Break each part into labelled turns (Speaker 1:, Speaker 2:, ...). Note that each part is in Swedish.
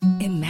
Speaker 1: Imagine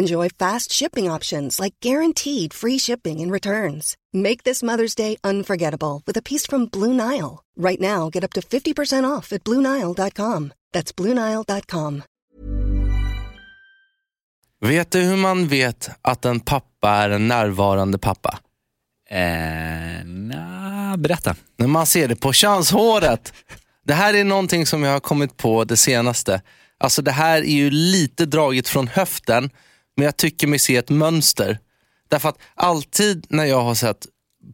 Speaker 2: Enjoy fast shipping options like guaranteed free shipping and returns. Make this Mother's Day unforgettable with a piece from Blue Nile. Right now, get up to 50% off at BlueNile.com. That's BlueNile.com.
Speaker 3: Vet du hur man vet att en pappa är en närvarande pappa?
Speaker 4: Eh, na, berätta.
Speaker 3: När man ser det på könshåret. Det här är någonting som jag har kommit på det senaste. Alltså det här är ju lite draget från höften, men jag tycker mig se ett mönster. Därför att alltid när jag har sett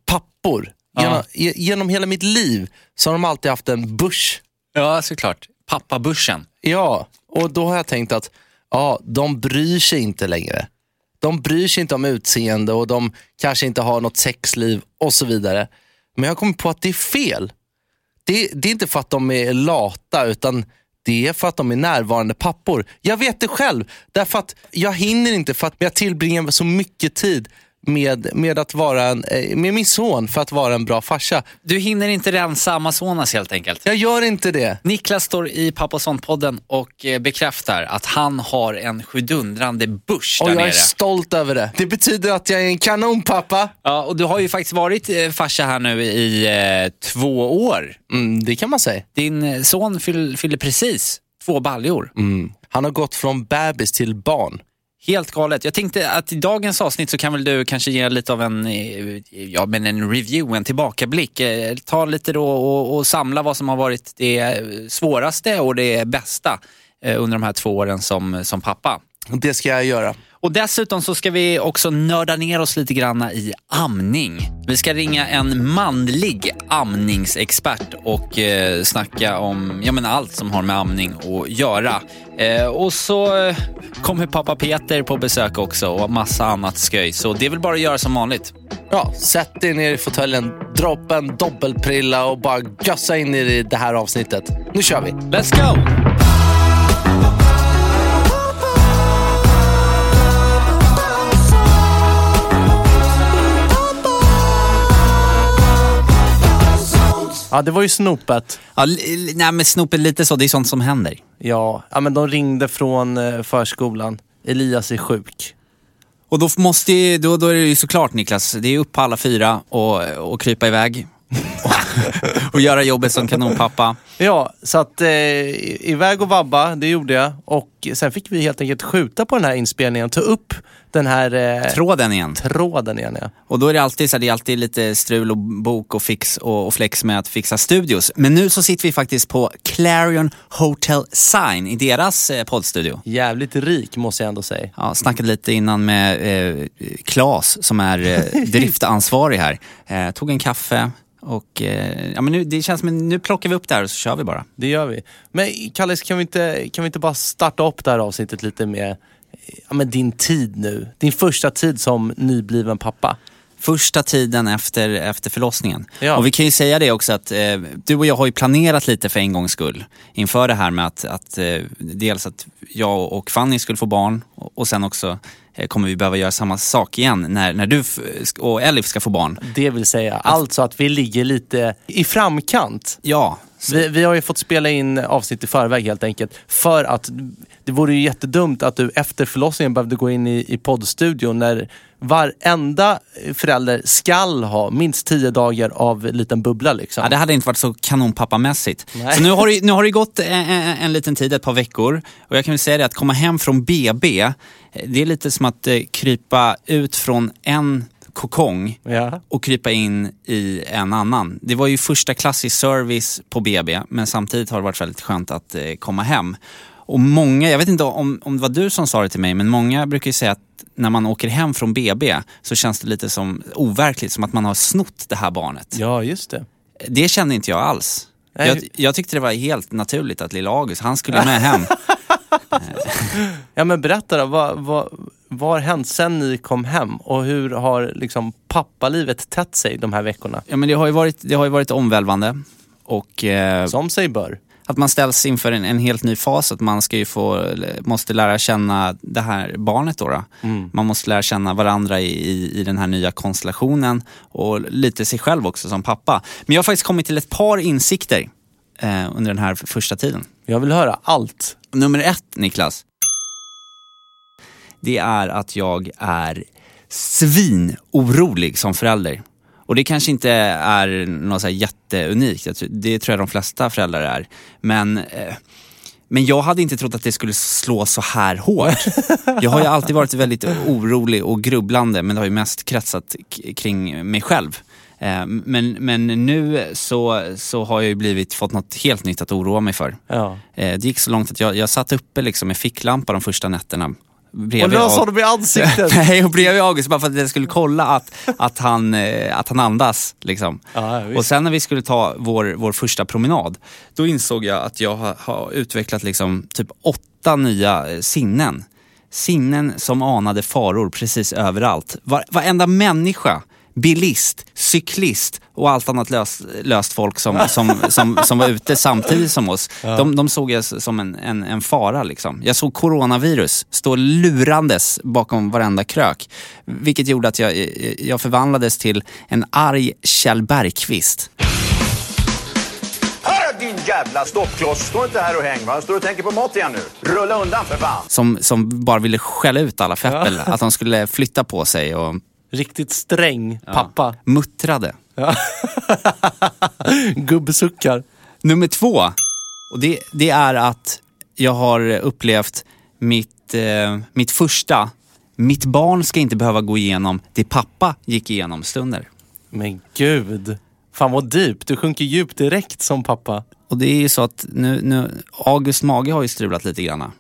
Speaker 3: pappor,
Speaker 4: Ja.
Speaker 3: genom, ge- genom hela mitt liv, så har de alltid haft en bush.
Speaker 4: Ja, såklart. Pappabörsen.
Speaker 3: Ja, och då har jag tänkt att ja, de bryr sig inte längre. De bryr sig inte om utseende och de kanske inte har något sexliv och så vidare. Men jag har kommit på att det är fel. Det, det är inte för att de är lata utan det är för att de är närvarande pappor. Jag vet det själv, därför att jag hinner inte för att jag tillbringar så mycket tid med, med, att vara en, eh, med min son för att vara en bra farsa.
Speaker 4: Du hinner inte rensa Amazonas helt enkelt.
Speaker 3: Jag gör inte det.
Speaker 4: Niklas står i Pappa och Sånt-podden och eh, bekräftar att han har en sjudundrande börs
Speaker 3: Och
Speaker 4: där
Speaker 3: jag är
Speaker 4: nere.
Speaker 3: stolt över det. Det betyder att jag är en kanonpappa.
Speaker 4: Ja, och du har ju faktiskt varit eh, farsa här nu i eh, två år.
Speaker 3: Mm, det kan man säga.
Speaker 4: Din son fyll, fyller precis två baljor.
Speaker 3: Mm. Han har gått från bebis till barn.
Speaker 4: Helt galet. Jag tänkte att i dagens avsnitt så kan väl du kanske ge lite av en, eh, ja, men en review, en tillbakablick. Eh, ta lite då och, och samla vad som har varit det svåraste och det bästa eh, under de här två åren som, som pappa.
Speaker 3: Det ska jag göra.
Speaker 4: Och dessutom så ska vi också nörda ner oss lite grann i amning. Vi ska ringa en manlig amningsexpert och eh, snacka om ja, men allt som har med amning att göra. Eh, och så eh, kommer pappa Peter på besök också och massa annat sköj. Så det är väl bara att göra som vanligt.
Speaker 3: Ja, sätt dig ner i fåtöljen, dra upp en dobbelprilla och bara gössa in i det här avsnittet. Nu kör vi!
Speaker 4: Let's go!
Speaker 3: Ja, det var ju snopet.
Speaker 4: Ja, nej men snopet lite så, det är sånt som händer.
Speaker 3: Ja, ja men de ringde från eh, förskolan. Elias är sjuk.
Speaker 4: Och då, måste ju, då, då är det ju såklart Niklas, det är upp på alla fyra och, och krypa iväg. och, och göra jobbet som kanonpappa.
Speaker 3: Ja, så att eh, iväg och vabba, det gjorde jag. Och sen fick vi helt enkelt skjuta på den här inspelningen, ta upp den här eh,
Speaker 4: Tråden igen.
Speaker 3: tråden igen. Ja.
Speaker 4: Och då är det alltid, så här, det är alltid lite strul och bok och fix och, och flex med att fixa studios. Men nu så sitter vi faktiskt på Clarion Hotel Sign i deras eh, poddstudio.
Speaker 3: Jävligt rik måste jag ändå säga.
Speaker 4: Ja, snackade lite innan med eh, Klas som är eh, driftansvarig här. Eh, tog en kaffe och eh, ja, men nu, det känns som nu plockar vi upp det här och så kör vi bara.
Speaker 3: Det gör vi. Men Kallis, kan vi inte, kan vi inte bara starta upp det här avsnittet lite med ja, men din tid nu? Din första tid som nybliven pappa.
Speaker 4: Första tiden efter, efter förlossningen.
Speaker 3: Ja.
Speaker 4: Och vi kan ju säga det också att eh, du och jag har ju planerat lite för en gångs skull inför det här med att, att eh, dels att jag och Fanny skulle få barn och, och sen också eh, kommer vi behöva göra samma sak igen när, när du och Elif ska få barn.
Speaker 3: Det vill säga alltså att vi ligger lite i framkant.
Speaker 4: Ja,
Speaker 3: Vi, vi har ju fått spela in avsnitt i förväg helt enkelt. För att det vore ju jättedumt att du efter förlossningen behövde gå in i, i poddstudion när varenda förälder skall ha minst tio dagar av liten bubbla. Liksom.
Speaker 4: Ja, det hade inte varit så kanonpappamässigt.
Speaker 3: Nej.
Speaker 4: Så nu har, det, nu har det gått en, en, en liten tid, ett par veckor. Och jag kan väl säga det att komma hem från BB, eh, det är lite som att eh, krypa ut från en kokong
Speaker 3: Ja.
Speaker 4: och krypa in i en annan. Det var ju första klassisk service på BB, men samtidigt har det varit väldigt skönt att eh, komma hem. Och många, jag vet inte om, om det var du som sa det till mig, men många brukar ju säga att när man åker hem från BB så känns det lite som overkligt, som att man har snott det här barnet.
Speaker 3: ja, just det.
Speaker 4: Det kände inte jag alls.
Speaker 3: Nej.
Speaker 4: Jag, jag tyckte det var helt naturligt att lilla August, han skulle med hem.
Speaker 3: Ja men berätta då, vad, vad, vad har hänt sen ni kom hem och hur har liksom pappalivet tätt sig de här veckorna?
Speaker 4: Ja, men det, har ju varit, det har ju varit omvälvande. Och eh,
Speaker 3: Som sig bör.
Speaker 4: Att man ställs inför en, en helt ny fas, att man ska ju få, måste lära känna det här barnet då. då. Man måste lära känna varandra i, i, i den här nya konstellationen och lite sig själv också som pappa. Men jag har faktiskt kommit till ett par insikter eh, under den här första tiden.
Speaker 3: Jag vill höra allt.
Speaker 4: Nummer ett, Niklas. Det är att jag är svinorolig som förälder. Och det kanske inte är något så jätteunikt, det tror jag de flesta föräldrar är. Men, eh, men jag hade inte trott att det skulle slå så här hårt. Jag har ju alltid varit väldigt orolig och grubblande men det har ju mest kretsat kring mig själv. Eh, Men, men nu så, så har jag ju blivit, fått något helt nytt att oroa mig för.
Speaker 3: Ja.
Speaker 4: Eh, Det gick så långt att jag, jag satt uppe liksom med ficklampa de första nätterna.
Speaker 3: Och
Speaker 4: Bredvid
Speaker 3: lös
Speaker 4: Aug-
Speaker 3: honom i ansiktet!
Speaker 4: Nej, och bredvid August bara för att jag skulle kolla att, att, han, eh, att han andas. Liksom.
Speaker 3: Ja,
Speaker 4: och sen när vi skulle ta vår, vår första promenad, då insåg jag att jag har, har utvecklat liksom typ åtta nya eh, sinnen. Sinnen som anade faror precis överallt. Var, varenda människa, bilist, cyklist och allt annat löst, löst folk som, som, som, som var ute samtidigt som oss. De, de såg jag som en, en, en fara. Liksom. Jag såg coronavirus stå lurandes bakom varenda krök. Vilket gjorde att jag, jag förvandlades till en arg Kjell Bergqvist.
Speaker 5: Din jävla stoppkloss! Stå inte här och häng va? Står och tänker på mat igen nu? Rulla undan för fan!
Speaker 4: Som, som bara ville skälla ut alla feppel. Att de skulle flytta på sig och
Speaker 3: Riktigt sträng pappa.
Speaker 4: muttrade.
Speaker 3: Gubbsuckar.
Speaker 4: Nummer två, och det, det är att jag har upplevt mitt, eh, mitt första, mitt barn ska inte behöva gå igenom det pappa gick igenom stunder.
Speaker 3: Men gud. Fan vad deep. Du sjunker djupt direkt som pappa.
Speaker 4: Och det är ju så att nu, nu August mage har ju strulat lite grann.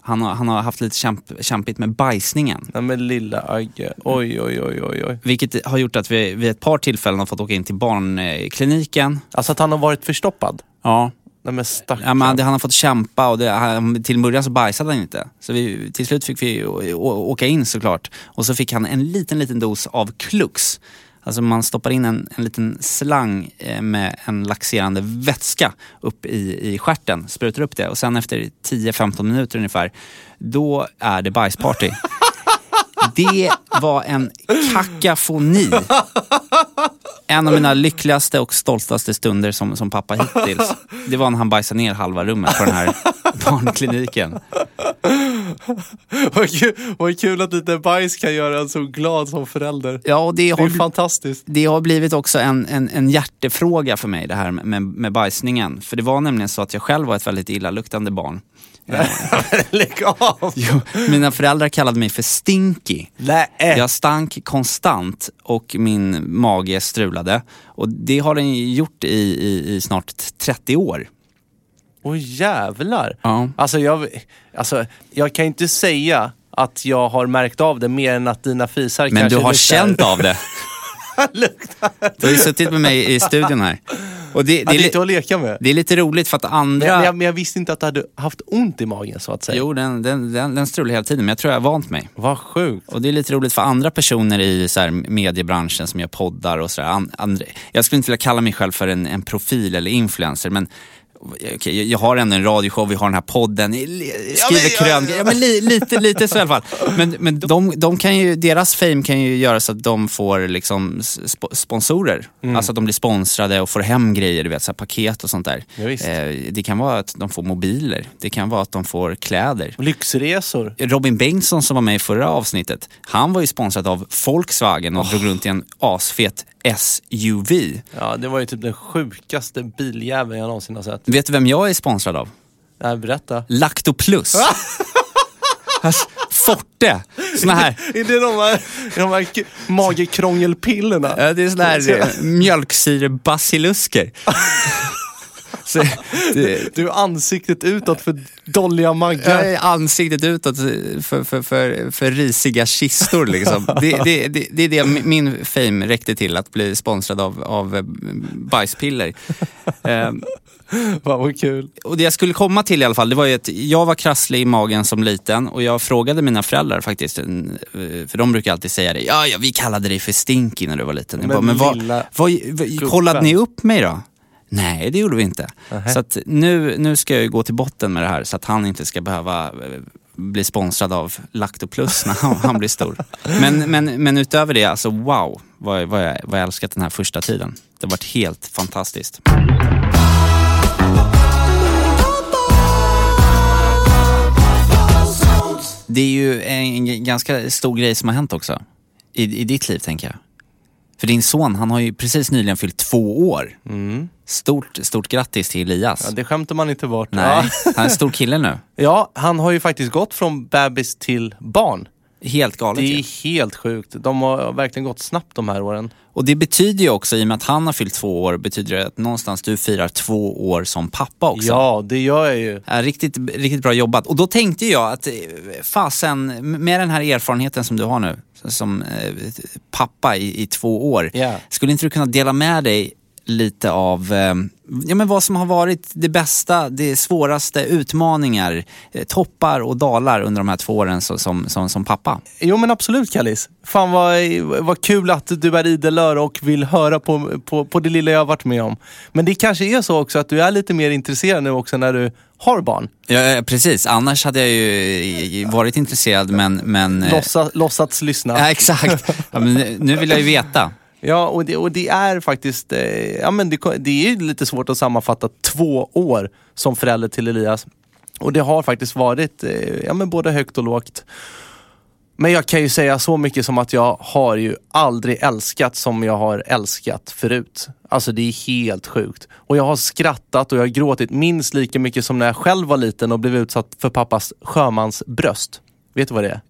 Speaker 4: Han har, han har haft lite kämp, kämpigt med bajsningen.
Speaker 3: Nej men lilla Agge. Oj, oj, oj, oj, oj.
Speaker 4: Vilket har gjort att vi vid ett par tillfällen har fått åka in till barnkliniken.
Speaker 3: Alltså att han har varit förstoppad.
Speaker 4: Ja,
Speaker 3: Nej men stackarn.
Speaker 4: Ja, men han har fått kämpa och det, han, till en början så bajsade han inte. Så vi, till slut fick vi åka in såklart. Och så fick han en liten, liten dos av Klux. Alltså man stoppar in en, en liten slang eh, med en laxerande vätska upp i, i stjärten, sprutar upp det och sen efter 10-15 minuter ungefär, då är det bajsparty. Det var en kakafoni. En av mina lyckligaste och stoltaste stunder som, som pappa hittills. Det var när han bajsade ner halva rummet på den här barnkliniken.
Speaker 3: Vad kul, vad kul att lite bajs kan göra en så glad som förälder.
Speaker 4: Ja, det
Speaker 3: Det är
Speaker 4: har,
Speaker 3: fantastiskt.
Speaker 4: det har blivit också en, en, en hjärtefråga för mig det här med, med, bajsningen. För det var nämligen så att jag själv var ett väldigt illaluktande barn.
Speaker 3: Lägg av!
Speaker 4: Jo, mina föräldrar kallade mig för Stinky.
Speaker 3: Nej.
Speaker 4: Jag stank konstant och min mage strulade. Och det har den gjort i, i, i snart 30 år.
Speaker 3: Åh jävlar.
Speaker 4: Ja.
Speaker 3: Alltså jag, alltså jag kan inte säga att jag har märkt av det mer än att dina fisar
Speaker 4: Men
Speaker 3: kanske
Speaker 4: du har
Speaker 3: luktar-
Speaker 4: känt av det. Du har ju suttit med mig i studion här. Och det, det,
Speaker 3: det
Speaker 4: är,
Speaker 3: inte
Speaker 4: li,
Speaker 3: att leka med.
Speaker 4: det är lite roligt för att
Speaker 3: Men,
Speaker 4: andra...
Speaker 3: men, jag, men jag visste inte att du hade haft ont i magen så att säga.
Speaker 4: Jo, den, den, den, den strular hela tiden, men jag tror jag har vant mig.
Speaker 3: Vad sjukt.
Speaker 4: Och det är lite roligt för andra personer i så här mediebranschen som gör poddar och sådär. Jag skulle inte vilja kalla mig själv för en, en profil eller influencer, men Okej, jag- har ändå en radioshow, vi har den här podden, skriver
Speaker 3: men-
Speaker 4: krönikor. Ja, men li, lite, lite så i alla fall. Men, men de, de kan ju, deras fame kan ju göra så att de får liksom sp sponsorer.
Speaker 3: Mm.
Speaker 4: Alltså att de blir sponsrade och får hem grejer, du vet, så paket och sånt där.
Speaker 3: Ja.
Speaker 4: Eh, det kan vara att de får mobiler, det kan vara att de får kläder.
Speaker 3: Lyxresor.
Speaker 4: Robin Bengtsson som var med i förra avsnittet, han var ju sponsrad av Volkswagen och drog runt i en asfet SUV.
Speaker 3: Ja, det var ju typ den sjukaste biljäveln jag någonsin har sett.
Speaker 4: Vet du vem jag är sponsrad av?
Speaker 3: Nej, berätta.
Speaker 4: Lacto Plus. Alltså, Forte. Såna här,
Speaker 3: Är det de här, de här magekrångelpillerna?
Speaker 4: ja, det är såna här mjölksyrebasilusker. Så, det,
Speaker 3: Du är ansiktet utåt för dolliga
Speaker 4: jag
Speaker 3: maggar.
Speaker 4: är ansiktet utåt för, för, för, för risiga kistor liksom. Det, det, det, det är det min fame räckte till, att bli sponsrad av, av bajspiller. Ehm,
Speaker 3: Fan vad kul.
Speaker 4: och det jag skulle komma till i alla fall, det var ju att jag var krasslig i magen som liten och jag frågade mina föräldrar faktiskt, eh, för de brukar alltid säga det, ja, ja vi kallade dig för Stinky när du var liten. Jag
Speaker 3: Men
Speaker 4: bara, men vad, vad, vad, kollade ni upp mig då? Nej, det gjorde vi inte. Så att nu, nu ska jag gå till botten med det här så att han inte ska behöva eh, bli sponsrad av Lactoplus när han, blir stor. Men, men, men utöver det, alltså wow vad, vad, jag, vad jag älskat den här första tiden. Det har varit helt fantastiskt. Det är ju en ganska stor grej som har hänt också. I, I ditt liv tänker jag. För din son, han har ju precis nyligen fyllt två år. Stort, stort grattis till Elias.
Speaker 3: Ja, det skämtar man inte bort.
Speaker 4: Nej, han är en stor kille nu.
Speaker 3: ja, han har ju faktiskt gått från bebis till barn.
Speaker 4: Helt galet
Speaker 3: Det
Speaker 4: ju.
Speaker 3: är helt sjukt. De har verkligen gått snabbt de här åren.
Speaker 4: Och det betyder ju också, i och med att han har fyllt två år, betyder det att någonstans du firar två år som pappa också.
Speaker 3: Ja, det gör jag ju.
Speaker 4: Ja, riktigt, riktigt bra jobbat. Och då tänkte jag att eh, fasen, med den här erfarenheten som du har nu, som eh, pappa i, i två år,
Speaker 3: Ja.
Speaker 4: skulle inte du kunna dela med dig lite av eh, ja, men vad som har varit det bästa, det svåraste, utmaningar, eh, toppar och dalar under de här två åren som, som, som, som pappa?
Speaker 3: Jo men absolut Kallis. Fan vad, vad kul att du är idel öra och vill höra på, på, på det lilla jag har varit med om. Men det kanske är så också att du är lite mer intresserad nu också när du har barn.
Speaker 4: Ja, eh, precis, annars hade jag ju varit intresserad men... men eh,
Speaker 3: Låtsa, låtsats lyssna.
Speaker 4: Ja, exakt. Ja, nu vill jag ju veta.
Speaker 3: Ja, och det, och det är faktiskt, eh, ja men det, det är lite svårt att sammanfatta två år som förälder till Elias. Och det har faktiskt varit, eh, ja men både högt och lågt. Men jag kan ju säga så mycket som att jag har ju aldrig älskat som jag har älskat förut. Alltså det är helt sjukt. Och jag har skrattat och jag har gråtit minst lika mycket som när jag själv var liten och blev utsatt för pappas sjömansbröst. Vet du vad det är?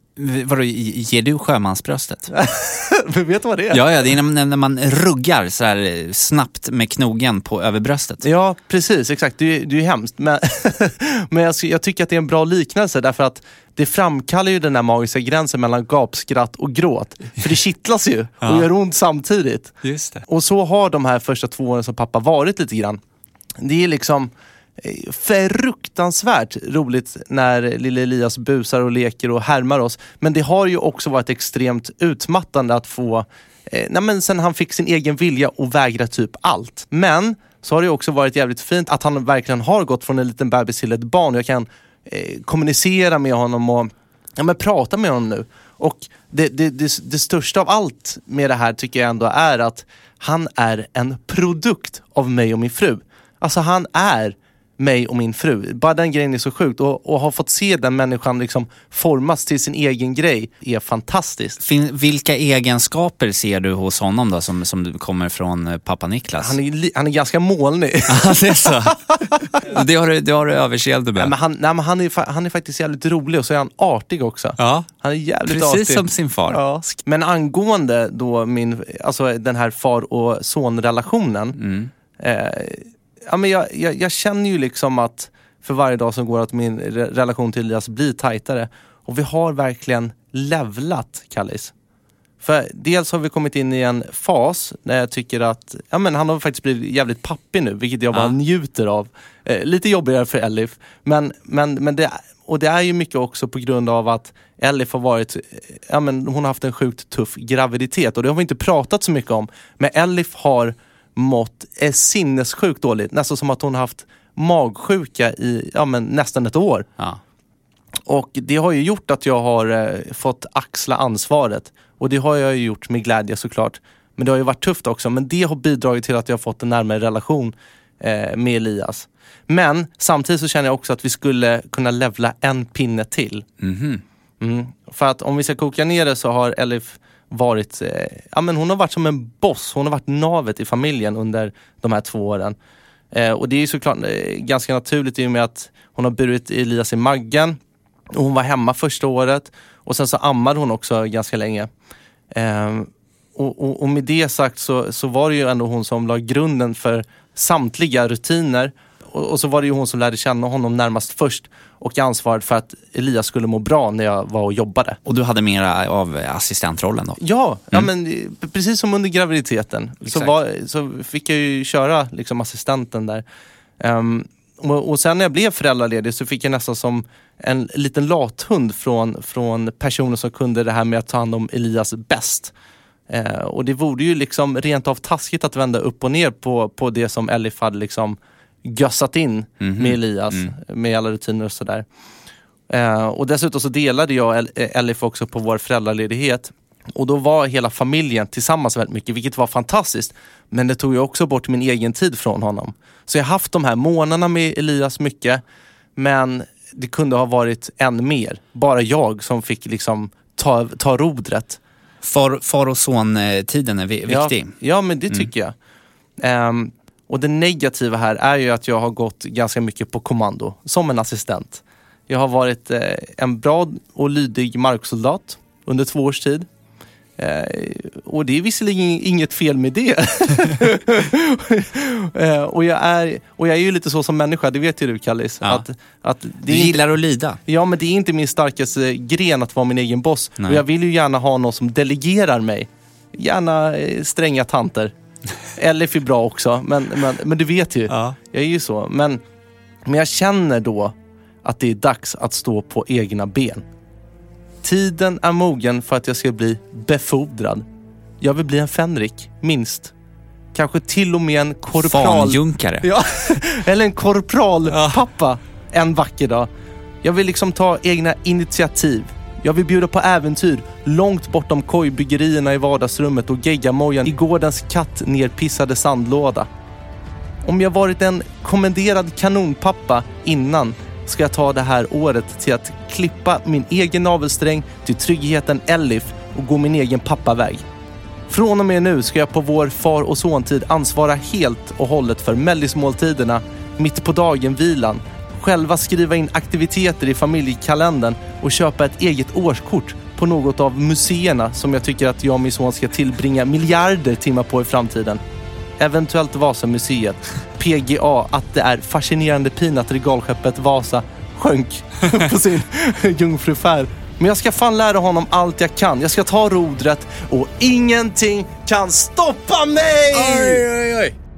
Speaker 4: Vadå, ge- ger du sjömansbröstet?
Speaker 3: Vet du vad det är?
Speaker 4: Ja, ja, det är när, när man ruggar så här eh, snabbt med knogen på över bröstet.
Speaker 3: Ja, precis. Exakt. Det är, det är ju hemskt. Men, men jag, jag tycker att det är en bra liknelse därför att det framkallar ju den här magiska gränsen mellan gapskratt och gråt. För det kittlas ju och gör ont samtidigt.
Speaker 4: Just det.
Speaker 3: Och så har de här första två åren som pappa varit lite grann. Det är liksom fruktansvärt roligt när lille Elias busar och leker och härmar oss. Men det har ju också varit extremt utmattande att få, eh, nej men sen han fick sin egen vilja och vägra typ allt. Men så har det också varit jävligt fint att han verkligen har gått från en liten bebis till ett barn. Jag kan eh, kommunicera med honom och ja, men prata med honom nu. Och det, det, det, det största av allt med det här tycker jag ändå är att han är en produkt av mig och min fru. Alltså han är mig och min fru. Bara den grejen är så sjukt. Och, och ha fått se den människan liksom formas till sin egen grej är fantastiskt.
Speaker 4: Fin, vilka egenskaper ser du hos honom då som, som kommer från eh, pappa Niklas?
Speaker 3: Han är, li- han är ganska molnig.
Speaker 4: Det är så. det, har du, det har du överseende med.
Speaker 3: Nej, men han, nej, men han, är, han är faktiskt jävligt rolig och så är han artig också.
Speaker 4: Ja.
Speaker 3: Han är jävligt
Speaker 4: Precis
Speaker 3: artig.
Speaker 4: som sin far.
Speaker 3: Ja. Men angående då min, alltså den här far och sonrelationen.
Speaker 4: Mm.
Speaker 3: Eh, ja, men jag, jag, jag känner ju liksom att för varje dag som går att min re- relation till Elias blir tajtare. Och vi har verkligen levlat, Kallis. För dels har vi kommit in i en fas där jag tycker att ja, men han har faktiskt blivit jävligt pappig nu, vilket jag bara
Speaker 4: Ja.
Speaker 3: njuter av. Eh, lite jobbigare för Elif, men, men, men det, och det är ju mycket också på grund av att Elif har varit, eh, ja, men hon har haft en sjukt tuff graviditet och det har vi inte pratat så mycket om. Men Elif har mått eh, sinnessjukt dåligt, nästan som att hon haft magsjuka i ja, men nästan ett år.
Speaker 4: Ja.
Speaker 3: Och det har ju gjort att jag har eh, fått axla ansvaret. Och det har jag ju gjort med glädje såklart. Men det har ju varit tufft också. Men det har bidragit till att jag har fått en närmare relation eh, med Elias. Men samtidigt så känner jag också att vi skulle kunna levla en pinne till.
Speaker 4: Mhm.
Speaker 3: Mm. För att om vi ska koka ner det så har Elif varit, eh, ja men hon har varit som en boss. Hon har varit navet i familjen under de här två åren. Eh, och det är ju såklart eh, ganska naturligt i och med att hon har burit Elias i maggen. Och hon var hemma första året och sen så ammade hon också ganska länge. Eh, och, och, och med det sagt så, så var det ju ändå hon som la grunden för samtliga rutiner. Och, och så var det ju hon som lärde känna honom närmast först och ansvarade för att Elias skulle må bra när jag var och jobbade.
Speaker 4: Och du hade mera av assistentrollen då?
Speaker 3: Ja, ja men precis som under graviditeten så, var, så fick jag ju köra liksom assistenten där. Och, och sen när jag blev föräldraledig så fick jag nästan som en liten lathund från, från personer som kunde det här med att ta hand om Elias bäst. Eh, och det vore ju liksom rent av taskigt att vända upp och ner på, på det som Elif hade liksom gössat in med Elias med alla rutiner och sådär. Eh, och dessutom så delade jag och eh, Elif också på vår föräldraledighet. Och då var hela familjen tillsammans väldigt mycket, vilket var fantastiskt. Men det tog ju också bort min egen tid från honom. Så jag har haft de här månaderna med Elias mycket, men det kunde ha varit än mer. Bara jag som fick liksom ta, ta rodret.
Speaker 4: Far, far och son-tiden är vi- viktig.
Speaker 3: Ja, ja men det tycker jag. Ehm, och det negativa här är ju att jag har gått ganska mycket på kommando, som en assistent. Jag har varit eh, en bra och lydig marksoldat under två års tid. Eh, och det är visserligen inget fel med det. eh, och, jag är, och jag är ju lite så som människa, det vet ju du Kallis.
Speaker 4: Ja.
Speaker 3: Att, att
Speaker 4: Du
Speaker 3: det inte-
Speaker 4: gillar att lyda.
Speaker 3: Ja, men det är inte min starkaste gren att vara min egen boss.
Speaker 4: Nej.
Speaker 3: Och jag vill ju gärna ha någon som delegerar mig. Gärna eh, stränga tanter. Elif är bra också, men, men, men du vet ju.
Speaker 4: Ja.
Speaker 3: Jag är ju så. Men, men jag känner då att det är dags att stå på egna ben. Tiden är mogen för att jag ska bli befordrad. Jag vill bli en fänrik, minst. Kanske till och med en korpral.
Speaker 4: Fanjunkare.
Speaker 3: Ja, eller en korpralpappa en vacker dag. Jag vill liksom ta egna initiativ. Jag vill bjuda på äventyr långt bortom kojbyggerierna i vardagsrummet och geggamojan i gårdens katt nerpissade sandlåda. Om jag varit en kommenderad kanonpappa innan ska jag ta det här året till att klippa min egen navelsträng till tryggheten Elif och gå min egen pappaväg. Från och med nu ska jag på vår far och sontid ansvara helt och hållet för mellismåltiderna, mitt på dagen-vilan, själva skriva in aktiviteter i familjekalendern och köpa ett eget årskort på något av museerna som jag tycker att jag och min son ska tillbringa miljarder timmar på i framtiden. Eventuellt Vasamuseet, PGA, att det är fascinerande pin att regalskeppet Vasa sjönk på sin jungfrufärd. Men jag ska fan lära honom allt jag kan. Jag ska ta rodret och ingenting kan stoppa mig!
Speaker 4: oj, oj.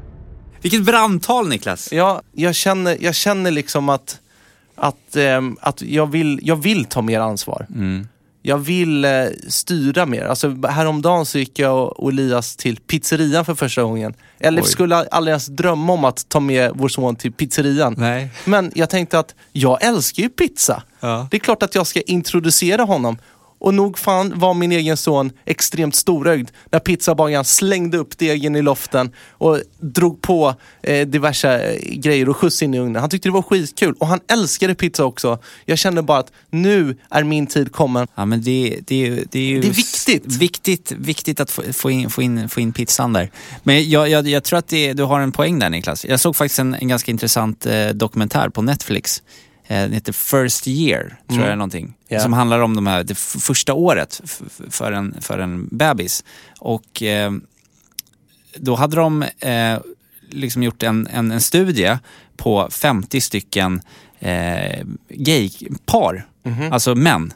Speaker 4: Vilket brandtal Niklas.
Speaker 3: Ja, jag känner, jag känner liksom att, att, ehm, att jag, vill, jag vill ta mer ansvar. Jag vill eh, styra mer. Alltså, häromdagen så gick jag och Elias till pizzerian för första gången. Elif
Speaker 4: Oj.
Speaker 3: skulle aldrig ens drömma om att ta med vår son till pizzerian.
Speaker 4: Nej.
Speaker 3: Men jag tänkte att jag älskar ju pizza.
Speaker 4: Ja.
Speaker 3: Det är klart att jag ska introducera honom. Och nog fan var min egen son extremt storögd när pizzabagaren slängde upp degen i loften och drog på eh, diverse eh, grejer och skjuts in i ugnen. Han tyckte det var skitkul och han älskade pizza också. Jag kände bara att nu är min tid kommen.
Speaker 4: Ja men det, det, det är ju...
Speaker 3: Det är viktigt.
Speaker 4: Viktigt, viktigt att få, få, in, få, in, få in pizzan där. Men jag, jag, jag tror att det, du har en poäng där Niklas. Jag såg faktiskt en, en ganska intressant eh, dokumentär på Netflix. Eh, den heter First Year, tror jag är någonting.
Speaker 3: Ja.
Speaker 4: Som handlar om de här, det första året för en, för en bebis. Och eh, då hade de eh, liksom gjort en, en, en studie på 50 stycken eh, gaypar, alltså män,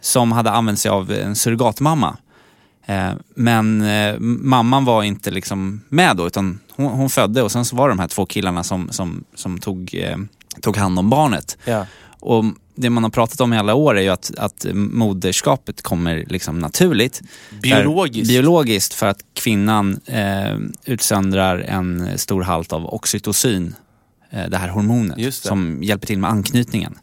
Speaker 4: som hade använt sig av en surrogatmamma. Eh, men eh, mamman var inte liksom med då, utan hon, hon födde och sen så var det de här två killarna som, som, som tog, eh, tog hand om barnet.
Speaker 3: Ja.
Speaker 4: Och det man har pratat om i alla år är ju att, att moderskapet kommer liksom naturligt.
Speaker 3: Biologiskt.
Speaker 4: För, biologiskt för att kvinnan eh, utsöndrar en stor halt av oxytocin eh, det här hormonet
Speaker 3: det.
Speaker 4: som hjälper till med anknytningen.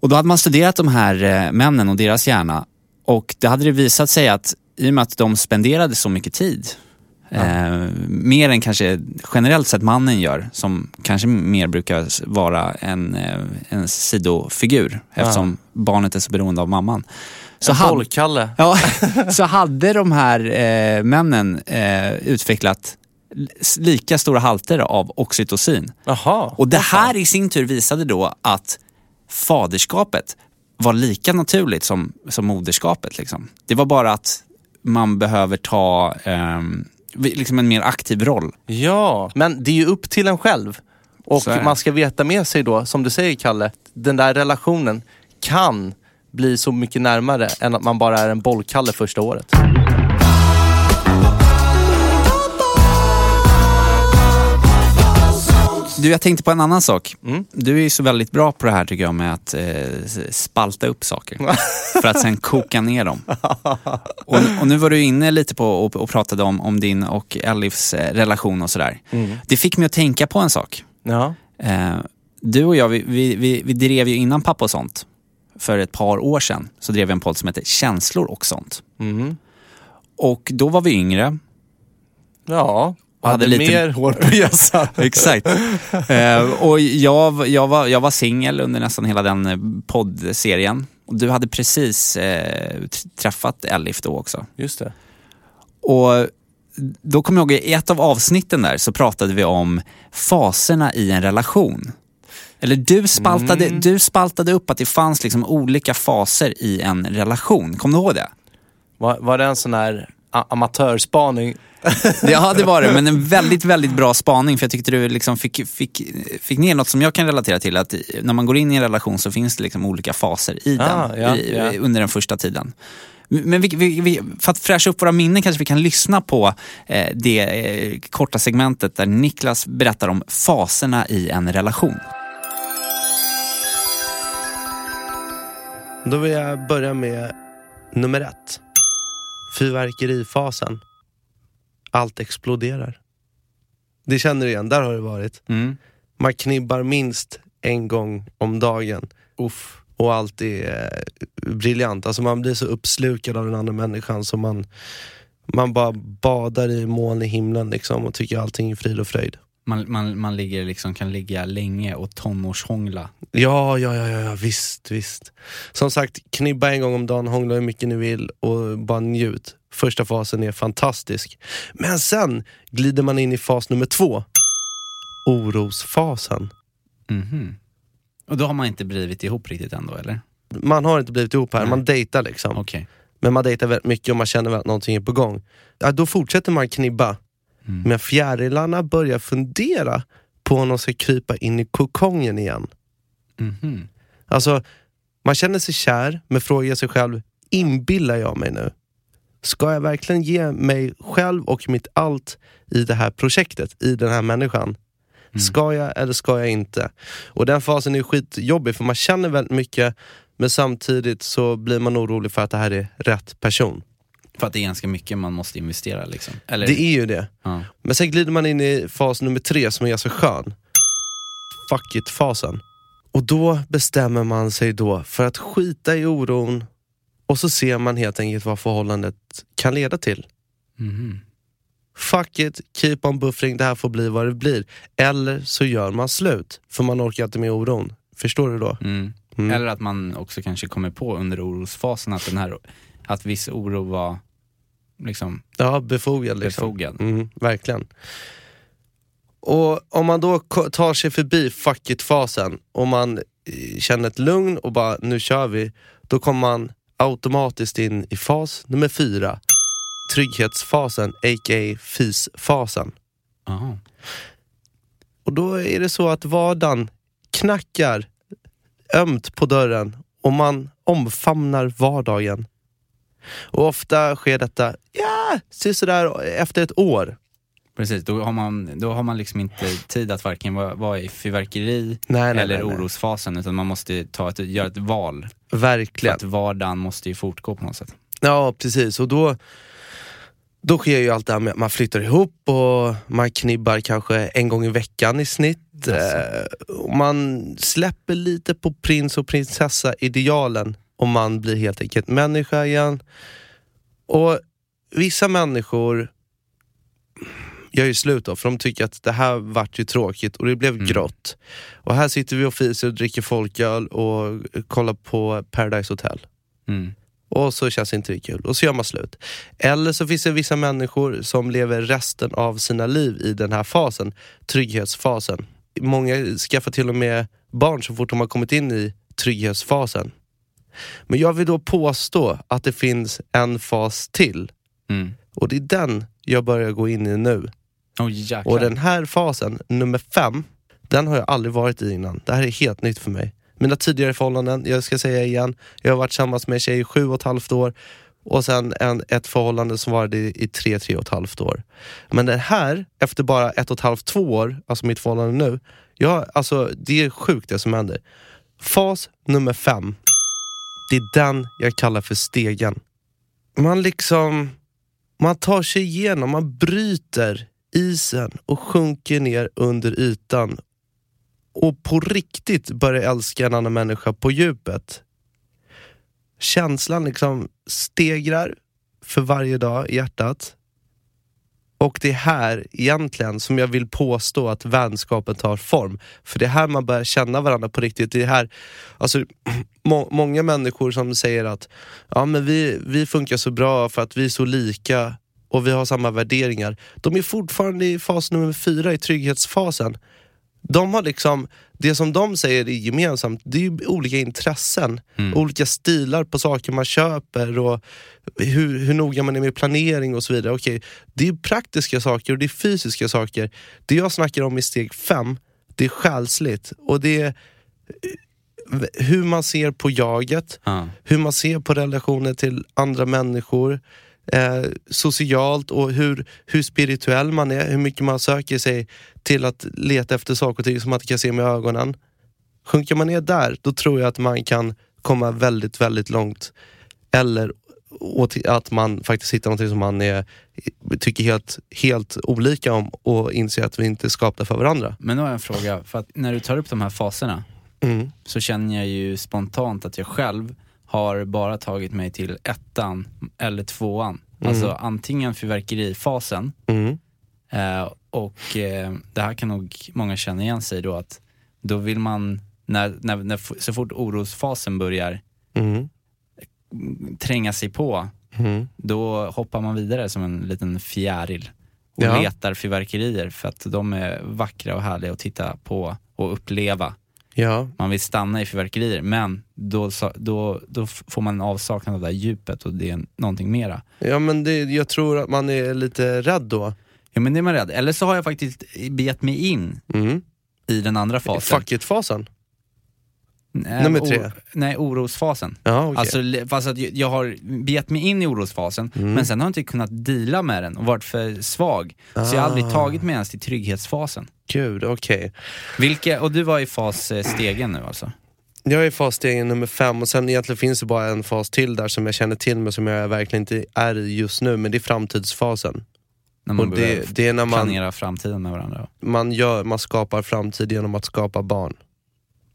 Speaker 4: Och då hade man studerat de här eh, männen och deras hjärna och det hade det visat sig att i och med att de spenderade så mycket tid, eh, mer än kanske generellt sett mannen gör, som kanske mer brukar vara en, eh, en sidofigur eftersom barnet är så beroende av mamman. Så hade-
Speaker 3: Bollkalle.
Speaker 4: Ja, så hade de här eh, männen eh, utvecklat lika stora halter av oxytocin.
Speaker 3: Jaha.
Speaker 4: Och det här i sin tur visade då att faderskapet var lika naturligt som, som moderskapet. Liksom. Det var bara att man behöver ta vi- liksom en mer aktiv roll.
Speaker 3: Ja, men det är ju upp till en själv. Och man ska veta med sig då, som du säger Kalle, den där relationen kan bli så mycket närmare än att man bara är en bollkalle första året.
Speaker 4: Du, jag tänkte på en annan sak.
Speaker 3: Mm.
Speaker 4: Du är ju så väldigt bra på det här tycker jag med att eh, spalta upp saker. för att sen koka ner dem. Och, och nu var du inne lite på och, och pratade om, om din och Elifs eh, relation och sådär. Det fick mig att tänka på en sak.
Speaker 3: Ja.
Speaker 4: Eh, du och jag, vi, vi, vi, vi drev ju innan pappa och sånt. För ett par år sedan så drev vi en podd som heter Känslor och sånt.
Speaker 3: Mhm.
Speaker 4: Och då var vi yngre.
Speaker 3: Ja, och
Speaker 4: hade
Speaker 3: hade
Speaker 4: lite-
Speaker 3: mer hår på hjässan.
Speaker 4: Exakt. eh, och jag, jag var, jag var singel under nästan hela den eh, poddserien. Du hade precis eh, tr- träffat Elif då också.
Speaker 3: Just det.
Speaker 4: Och då kommer jag ihåg, i ett av avsnitten där så pratade vi om faserna i en relation. Eller du spaltade, du spaltade upp att det fanns liksom olika faser i en relation. Kommer du ihåg det?
Speaker 3: Var, var det en sån här amatörspaning?
Speaker 4: Ja, det var det. Men en väldigt, väldigt bra spaning. För jag tyckte du liksom fick, fick, fick ner något som jag kan relatera till. Att när man går in i en relation så finns det liksom olika faser i den
Speaker 3: Ah, ja,
Speaker 4: i,
Speaker 3: ja.
Speaker 4: under den första tiden. Men vi, vi, vi, för att fräscha upp våra minnen kanske vi kan lyssna på eh, det eh, korta segmentet där Niklas berättar om faserna i en relation.
Speaker 6: Då vill jag börja med nummer ett. Fyrverkerifasen. Allt exploderar. Det känner du igen, där har det varit.
Speaker 4: Mm.
Speaker 6: Man knibbar minst en gång om dagen. Uff. Och allt är eh, briljant. Alltså man blir så uppslukad av den andra människan så man, man bara badar i moln i himlen liksom och tycker allting är frid och fröjd.
Speaker 4: Man, man, man ligger liksom, kan ligga länge och tonårshångla.
Speaker 6: Ja, ja, ja, ja, visst, visst. Som sagt, knibba en gång om dagen, hångla hur mycket ni vill och bara njut. Första fasen är fantastisk. Men sen glider man in i fas nummer två. Orosfasen.
Speaker 4: Mhm. Och då har man inte blivit ihop riktigt ändå eller?
Speaker 6: Man har inte blivit ihop här,
Speaker 4: Nej.
Speaker 6: man dejtar liksom.
Speaker 4: Okej.
Speaker 6: Men man dejtar väldigt mycket och man känner att någonting är på gång. Ja, då fortsätter man knibba.
Speaker 4: Mm.
Speaker 6: Men fjärilarna börjar fundera på om de ska krypa in i kokongen igen.
Speaker 4: Mhm.
Speaker 6: Alltså, man känner sig kär, men frågar sig själv, inbillar jag mig nu? Ska jag verkligen ge mig själv och mitt allt i det här projektet, i den här människan? Ska jag eller ska jag inte? Och den fasen är skitjobbig för man känner väldigt mycket men samtidigt så blir man orolig för att det här är rätt person.
Speaker 4: För att det är ganska mycket man måste investera liksom. Eller?
Speaker 6: Det är ju det.
Speaker 4: Ja.
Speaker 6: Men sen glider man in i fas nummer tre som är ganska skön. Fuck it-fasen. Och då bestämmer man sig då för att skita i oron och så ser man helt enkelt vad förhållandet kan leda till.
Speaker 4: Mhm.
Speaker 6: Fuck it, keep on buffering, det här får bli vad det blir. Eller så gör man slut, för man orkar inte med oron. Förstår du då?
Speaker 4: Mm.
Speaker 6: Mm.
Speaker 4: Eller att man också kanske kommer på under orosfasen att, den här, att viss oro var liksom
Speaker 6: Ja, befogad liksom.
Speaker 4: befogad.
Speaker 6: Mm, verkligen. Och om man då tar sig förbi fuck it-fasen och man eh, känner ett lugn och bara nu kör vi, då kommer man automatiskt in i fas nummer fyra. Trygghetsfasen, a.k.a. fysfasen.
Speaker 4: Aha.
Speaker 6: Och då är det så att vardagen knackar ömt på dörren och man omfamnar vardagen. Och ofta sker detta, ja, sådär efter ett år.
Speaker 4: Precis, då har, man, då har man liksom inte tid att varken vara, vara i fyrverkeri
Speaker 6: Nej, nej,
Speaker 4: eller
Speaker 6: nej,
Speaker 4: orosfasen utan man måste ta ett, göra ett val. För
Speaker 6: Verkligen.
Speaker 4: att vardagen måste ju fortgå på något sätt.
Speaker 6: Ja, precis. Och då, då sker ju allt det här med att man flyttar ihop och man knibbar kanske en gång i veckan i snitt. Och man släpper lite på prins och prinsessa-idealen och man blir helt enkelt människa igen. Och vissa människor gör ju slut då, för de tycker att det här vart ju tråkigt och det blev
Speaker 4: Mm.
Speaker 6: grått. Och här sitter vi och fiser och dricker folköl och kollar på Paradise Hotel.
Speaker 4: Mm.
Speaker 6: Och så känns inte det kul och så gör man slut. Eller så finns det vissa människor som lever resten av sina liv i den här fasen, trygghetsfasen. Många skaffar till och med barn så fort de har kommit in i trygghetsfasen. Men jag vill då påstå att det finns en fas till
Speaker 4: Mm.
Speaker 6: och det är den jag börjar gå in i nu.
Speaker 4: Oh.
Speaker 6: Och den här fasen, nummer fem, den har jag aldrig varit i innan. Det här är helt nytt för mig. Mina tidigare förhållanden, jag ska säga igen, jag har varit tillsammans med en tjej i sju och ett halvt år och sen en, ett förhållande som varade i, i tre, tre och ett halvt år. Men den här, efter bara ett och ett halvt, två år, alltså mitt förhållande nu, jag, alltså, det är sjukt det som händer. Fas nummer fem, det är den jag kallar för stegen. Man liksom, man tar sig igenom, man bryter isen och sjunker ner under ytan och på riktigt börjar älska en annan människa på djupet. Känslan liksom stegrar för varje dag i hjärtat. Och det är här egentligen som jag vill påstå att vänskapen tar form. För det är här man börjar känna varandra på riktigt. Det är här, alltså, må, många människor som säger att ja, men vi, vi funkar så bra för att vi är så lika och vi har samma värderingar. De är fortfarande i fas nummer fyra, i trygghetsfasen. De har liksom, det som de säger är gemensamt, det är ju olika intressen. Olika stilar på saker man köper och hur, hur noga man är med planering och så vidare. Okej, det är praktiska saker och det är fysiska saker. Det jag snackar om i steg fem, det är själsligt. Och det är eh, hur man ser på jaget,
Speaker 4: Ja.
Speaker 6: hur man ser på relationer till andra människor, eh, socialt och hur, hur spirituell man är, hur mycket man söker sig till att leta efter saker och ting som man inte kan se med ögonen. Sjunker man ner där, då tror jag att man kan komma väldigt, väldigt långt. Eller att man faktiskt hittar något som man är, tycker helt, helt olika om och inser att vi inte är skapta för varandra.
Speaker 4: Men nu har jag en fråga, för att när du tar upp de här faserna
Speaker 6: Mm.
Speaker 4: så känner jag ju spontant att jag själv har bara tagit mig till ettan eller tvåan. Alltså antingen fyrverkerifasen
Speaker 6: Mm.
Speaker 4: eh, och eh, det här kan nog många känna igen sig då att då vill man, när, när, när, så fort orosfasen börjar
Speaker 6: Mm.
Speaker 4: tränga sig på,
Speaker 6: Mm.
Speaker 4: då hoppar man vidare som en liten fjäril och
Speaker 6: Ja.
Speaker 4: letar fyrverkerier för att de är vackra och härliga att titta på och uppleva.
Speaker 6: Ja,
Speaker 4: Man vill stanna i fyrverkerier men då, då, då får man en avsaknad av det här djupet och det är någonting mera.
Speaker 6: ja men det, jag tror att man är lite rädd då.
Speaker 4: Ja men det är man rädd. Eller så har jag faktiskt begett mig in
Speaker 6: Mm.
Speaker 4: i den andra fasen.
Speaker 6: Fuck it-fasen.
Speaker 4: Nej,
Speaker 6: nummer
Speaker 4: o-
Speaker 6: tre.
Speaker 4: Nej, orosfasen.
Speaker 6: Ja, okej.
Speaker 4: Alltså, fast att jag- har begett mig in i orosfasen,
Speaker 6: Mm.
Speaker 4: men sen har jag inte kunnat deala med den och varit för svag. Så jag har aldrig
Speaker 6: Ah.
Speaker 4: tagit mig ens till trygghetsfasen.
Speaker 6: Gud, okej.
Speaker 4: Vilka, och du var i fas eh, nu alltså?
Speaker 6: Jag är i fasstegen nummer fem och sen egentligen finns det bara en fas till där som jag känner till men som jag verkligen inte är i just nu, men det är framtidsfasen.
Speaker 4: När man
Speaker 6: Och det, det är när man,
Speaker 4: planera framtiden med varandra.
Speaker 6: man, gör, man skapar framtid genom att skapa barn.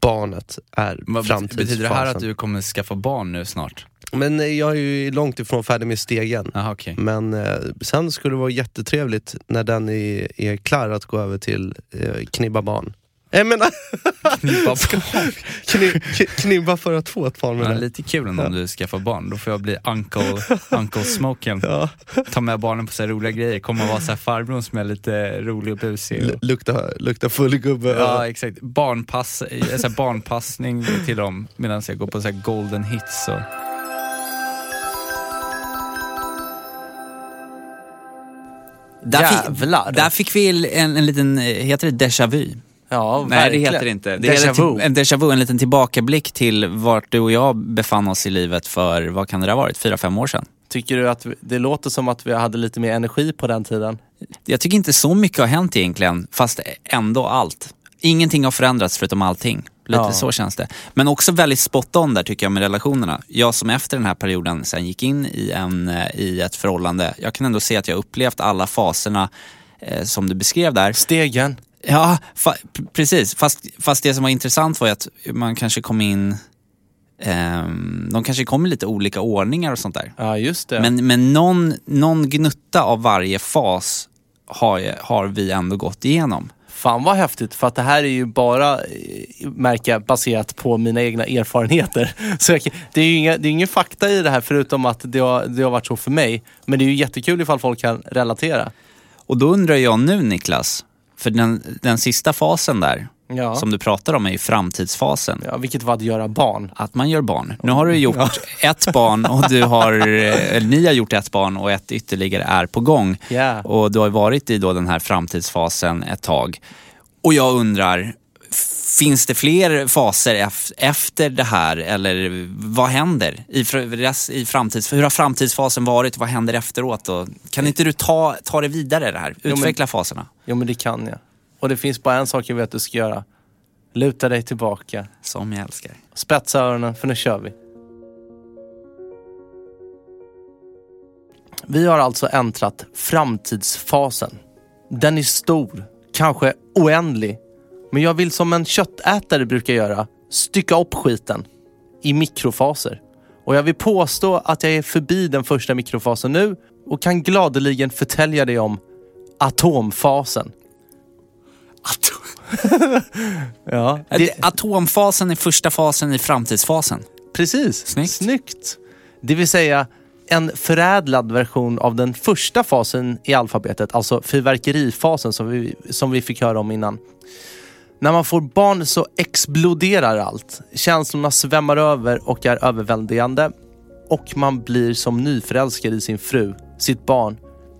Speaker 6: Barnet är
Speaker 4: Vad
Speaker 6: framtidsfasen.
Speaker 4: betyder det här att du kommer skaffa barn nu snart?
Speaker 6: Men eh, jag är ju långt ifrån färdig med stegen.
Speaker 4: Jaha okej.
Speaker 6: Men eh, sen skulle det vara jättetrevligt när den är, är klar att gå över till eh, knibba barn. Jag menar,
Speaker 4: Knippa
Speaker 6: kni, k- knibba för att få ett barn med
Speaker 4: Ja,
Speaker 6: det.
Speaker 4: lite kul ändå om du skaffar barn, då får jag bli uncle, uncle smoken.
Speaker 6: Ja.
Speaker 4: Ta med barnen på så här roliga grejer, komma och vara så här farbrorn som är lite rolig och busig. Och...
Speaker 6: lukta, lukta full gubbe.
Speaker 4: Ja exakt, Barnpass, eh, så här barnpassning till dem medan jag går på så här golden hits. Och...
Speaker 7: Där fick,
Speaker 3: Jävlar.
Speaker 7: där fick vi en, en liten, eh, heter det déjà vu?
Speaker 3: Ja,
Speaker 7: Nej
Speaker 3: verkligen.
Speaker 7: det heter det inte. Det
Speaker 3: Déjà
Speaker 7: heter
Speaker 3: vu.
Speaker 7: till, en déjà vu, en liten tillbakablick till vart du och jag befann oss i livet för, vad kan det ha varit, fyra, fem år sedan?
Speaker 3: Tycker du att det låter som att vi hade lite mer energi på den tiden?
Speaker 7: Jag tycker inte så mycket har hänt egentligen, fast ändå allt. Ingenting har förändrats förutom allting.
Speaker 4: Lite
Speaker 3: Ja.
Speaker 4: så känns det. Men också väldigt spot on där tycker jag med relationerna. Jag som efter den här perioden sen gick in i, en, eh, i ett förhållande, jag kan ändå se att jag upplevt alla faserna eh, som du beskrev där.
Speaker 3: Stegen.
Speaker 4: Ja, fa- precis. Fast, fast det som var intressant var att man kanske kom in... ehm, de kanske kom i lite olika ordningar och sånt där.
Speaker 3: Ja, just det.
Speaker 4: Men, men någon, någon gnutta av varje fas har, har vi ändå gått igenom.
Speaker 3: Fan vad häftigt, för att det här är ju bara, eh, märker jag, baserat på mina egna erfarenheter. Så jag, det är ju inga, det är ingen fakta i det här förutom att det har, det har varit så för mig. Men det är ju jättekul ifall folk kan relatera.
Speaker 4: Och då undrar jag nu Niklas, för den, den sista fasen där,
Speaker 3: Ja.
Speaker 4: som du pratar om är ju framtidsfasen.
Speaker 3: Ja, vilket var att göra barn.
Speaker 4: Att man gör barn. Nu har du gjort ett barn och du har, eh, eller ni har gjort ett barn och ett ytterligare är på gång.
Speaker 3: Ja.
Speaker 4: Och du har varit i då den här framtidsfasen ett tag. Och jag undrar, finns det fler faser ef- efter det här eller vad händer i, i framtids... Hur har framtidsfasen varit? Vad händer efteråt? Och kan inte du ta, ta det vidare det här?
Speaker 3: men-
Speaker 4: Utveckla faserna.
Speaker 3: Jo men det kan jag. Och det finns bara en sak jag vet att du ska göra. Luta dig tillbaka.
Speaker 4: Som jag älskar.
Speaker 3: Spetsa öronen, för nu kör vi. Vi har alltså äntrat framtidsfasen. Den är stor, kanske oändlig. Men jag vill som en köttätare brukar göra, stycka upp skiten i mikrofaser. Och jag vill påstå att jag är förbi den första mikrofasen nu och kan gladeligen förtälja dig om atomfasen. ja, det,
Speaker 4: Atomfasen är första fasen i framtidsfasen.
Speaker 3: Precis.
Speaker 4: Snyggt.
Speaker 3: Snyggt. Det vill säga en förädlad version av den första fasen i alfabetet, alltså fyrverkerifasen som vi, som vi fick höra om innan. När man får barn så exploderar allt. Känslorna svämmar över och är överväldigande. Och man blir som nyförälskad i sin fru, sitt barn.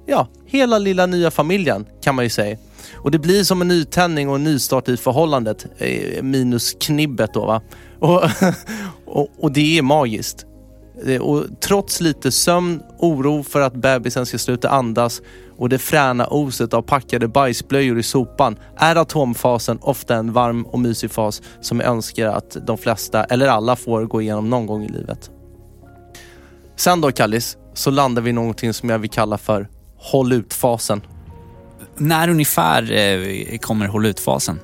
Speaker 3: Ja, hela lilla nya familjen kan man ju säga. Och det blir som en nytändning och en nystart i förhållandet. Eh, minus knibbet då va. Och, och, och det är magiskt. Det- Och trots lite sömn, oro för att bebisen ska sluta andas och det fräna oset av packade bajsblöjor i sopan är atomfasen ofta en varm och mysig fas som jag önskar att de flesta, eller alla, får gå igenom någon gång i livet. Sen då Kallis, så landar vi i någonting som jag vill kalla för håll ut-fasen.
Speaker 4: När ungefär eh, kommer håll ut-fasen?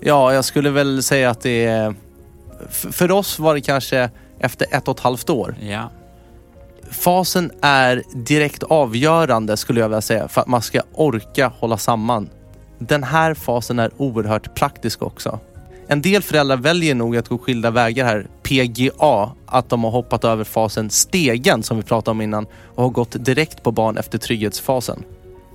Speaker 3: Ja, jag skulle väl säga att det är... För oss var det kanske efter ett och ett halvt år.
Speaker 4: Ja.
Speaker 3: Fasen är direkt avgörande skulle jag vilja säga för att man ska orka hålla samman. Den här fasen är oerhört praktisk också. En del föräldrar väljer nog att gå skilda vägar här, PGA, att de har hoppat över fasen stegen som vi pratade om innan och har gått direkt på barn efter trygghetsfasen.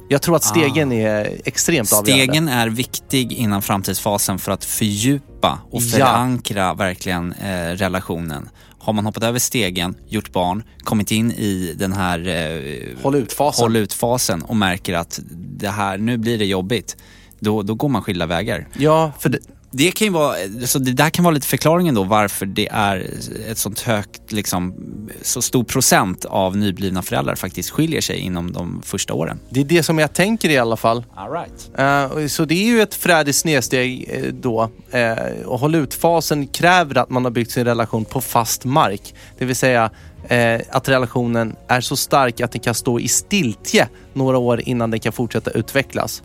Speaker 3: Jag tror att stegen är extremt avgörande.
Speaker 4: Stegen är viktig innan framtidsfasen för att fördjupa och
Speaker 3: Ja.
Speaker 4: förankra verkligen eh, relationen. Har man hoppat över stegen, gjort barn, kommit in i den här eh,
Speaker 3: Håll ut-fasen.
Speaker 4: håll ut-fasen och märker att det här, nu blir det jobbigt. Då, då går man skilda vägar.
Speaker 3: Ja, för det,
Speaker 4: Det kan ju vara, så det där kan vara lite förklaringen då varför det är ett sånt högt, liksom, så stor procent av nyblivna föräldrar faktiskt skiljer sig inom de första åren.
Speaker 3: det är det som jag tänker i alla fall.
Speaker 4: All right.
Speaker 3: Eh, så det är ju ett färdigt snedsteg eh, då. Uh, och håll ut-fasen kräver att man har byggt sin relation på fast mark. Det vill säga att relationen är så stark att den kan stå i stiltje några år innan den kan fortsätta utvecklas.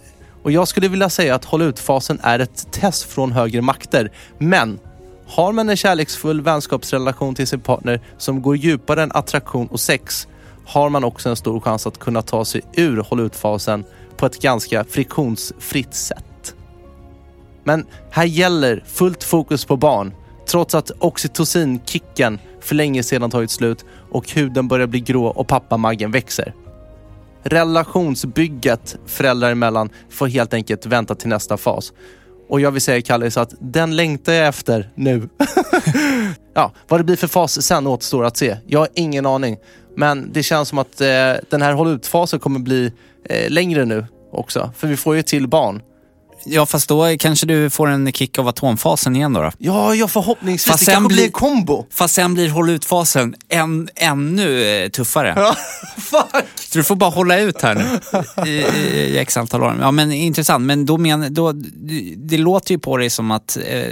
Speaker 3: Och jag skulle vilja säga att håll ut-fasen är ett test från högre makter. Men har man en kärleksfull vänskapsrelation till sin partner som går djupare än attraktion och sex har man också en stor chans att kunna ta sig ur håll ut-fasen på ett ganska friktionsfritt sätt. Men här gäller fullt fokus på barn trots att oxytocinkicken för länge sedan tagit slut och huden börjar bli grå och pappamaggen växer. Relationsbygget föräldrar emellan får helt enkelt vänta till nästa fas. Och jag vill säga Kallis att den längtar jag efter nu. ja, vad det blir för fas sen återstår att se. Jag har ingen aning. Men det känns som att eh, den här håll ut-fasen kommer bli eh, längre nu också. För vi får ju ett till barn.
Speaker 4: Ja, fast då kanske du får en kick av atomfasen igen då. då.
Speaker 3: Ja, ja förhoppningsvis.
Speaker 4: Fast
Speaker 3: det kanske blir
Speaker 4: blir-
Speaker 3: en kombo.
Speaker 4: Fast sen blir håll ut-fasen än, ännu eh, tuffare. Så du får bara hålla ut här nu i, i, i x antal år. Ja men intressant, men då men, då, det, låter ju på dig som att eh,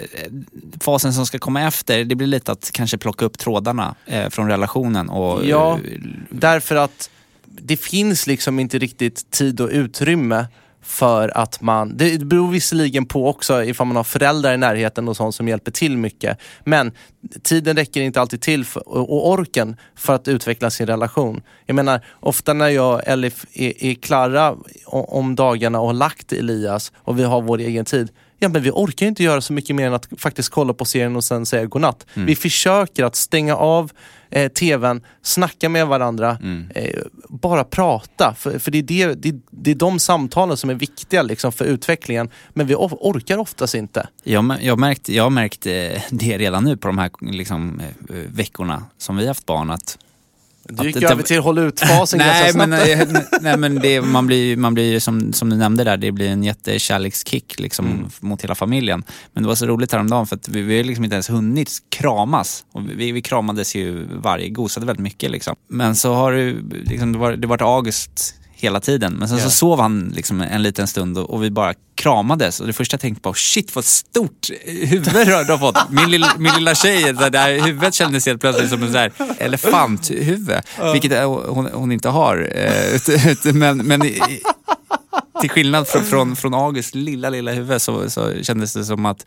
Speaker 4: fasen som ska komma efter, det blir lite att kanske plocka upp trådarna eh, från relationen och...
Speaker 3: Ja,
Speaker 4: eh,
Speaker 3: därför att det finns liksom inte riktigt tid och utrymme för att man, det beror visserligen på också ifall man har föräldrar i närheten och sånt som hjälper till mycket. Men tiden räcker inte alltid till för, och och orken för att utveckla sin relation. Jag menar, ofta när jag eller är, är klara om dagarna och har lagt Elias och vi har vår egen tid, Ja men vi orkar inte göra så mycket mer än att faktiskt kolla på serien och sen säga godnatt. Vi försöker att stänga av eh, tvn, snacka med varandra, eh, bara prata. För, för det, är det, det, det är de samtalen som är viktiga liksom, för utvecklingen. Men vi or- orkar oftast inte.
Speaker 4: Jag, jag, har märkt, jag har märkt eh, det redan nu på de här liksom, eh, veckorna som vi haft barn. Att
Speaker 3: Du gick över till håll ut-fasen
Speaker 4: nej, men, eh, nej, men det, man blir, man blir som, som du nämnde där, det blir en jättekärlekskick liksom,
Speaker 3: Mm.
Speaker 4: mot hela familjen. Men det var så roligt häromdagen för att vi, vi har liksom inte ens hunnit kramas. Och vi, vi kramades ju varje, gosade väldigt mycket liksom. Men så har det, liksom, det, var, det varit August hela tiden. Men sen
Speaker 3: Ja.
Speaker 4: så sov han liksom en liten stund och, och vi bara kramades. Och det första jag tänkte på, shit vad stort huvud du har fått. Min, lilla- min lilla tjej, det där huvudet kändes helt plötsligt som en sån här elefanthuvud. Vilket eh, hon, hon inte har. eh, Men, men till skillnad från, från, från Augusts lilla, lilla huvud så, så kändes det som att,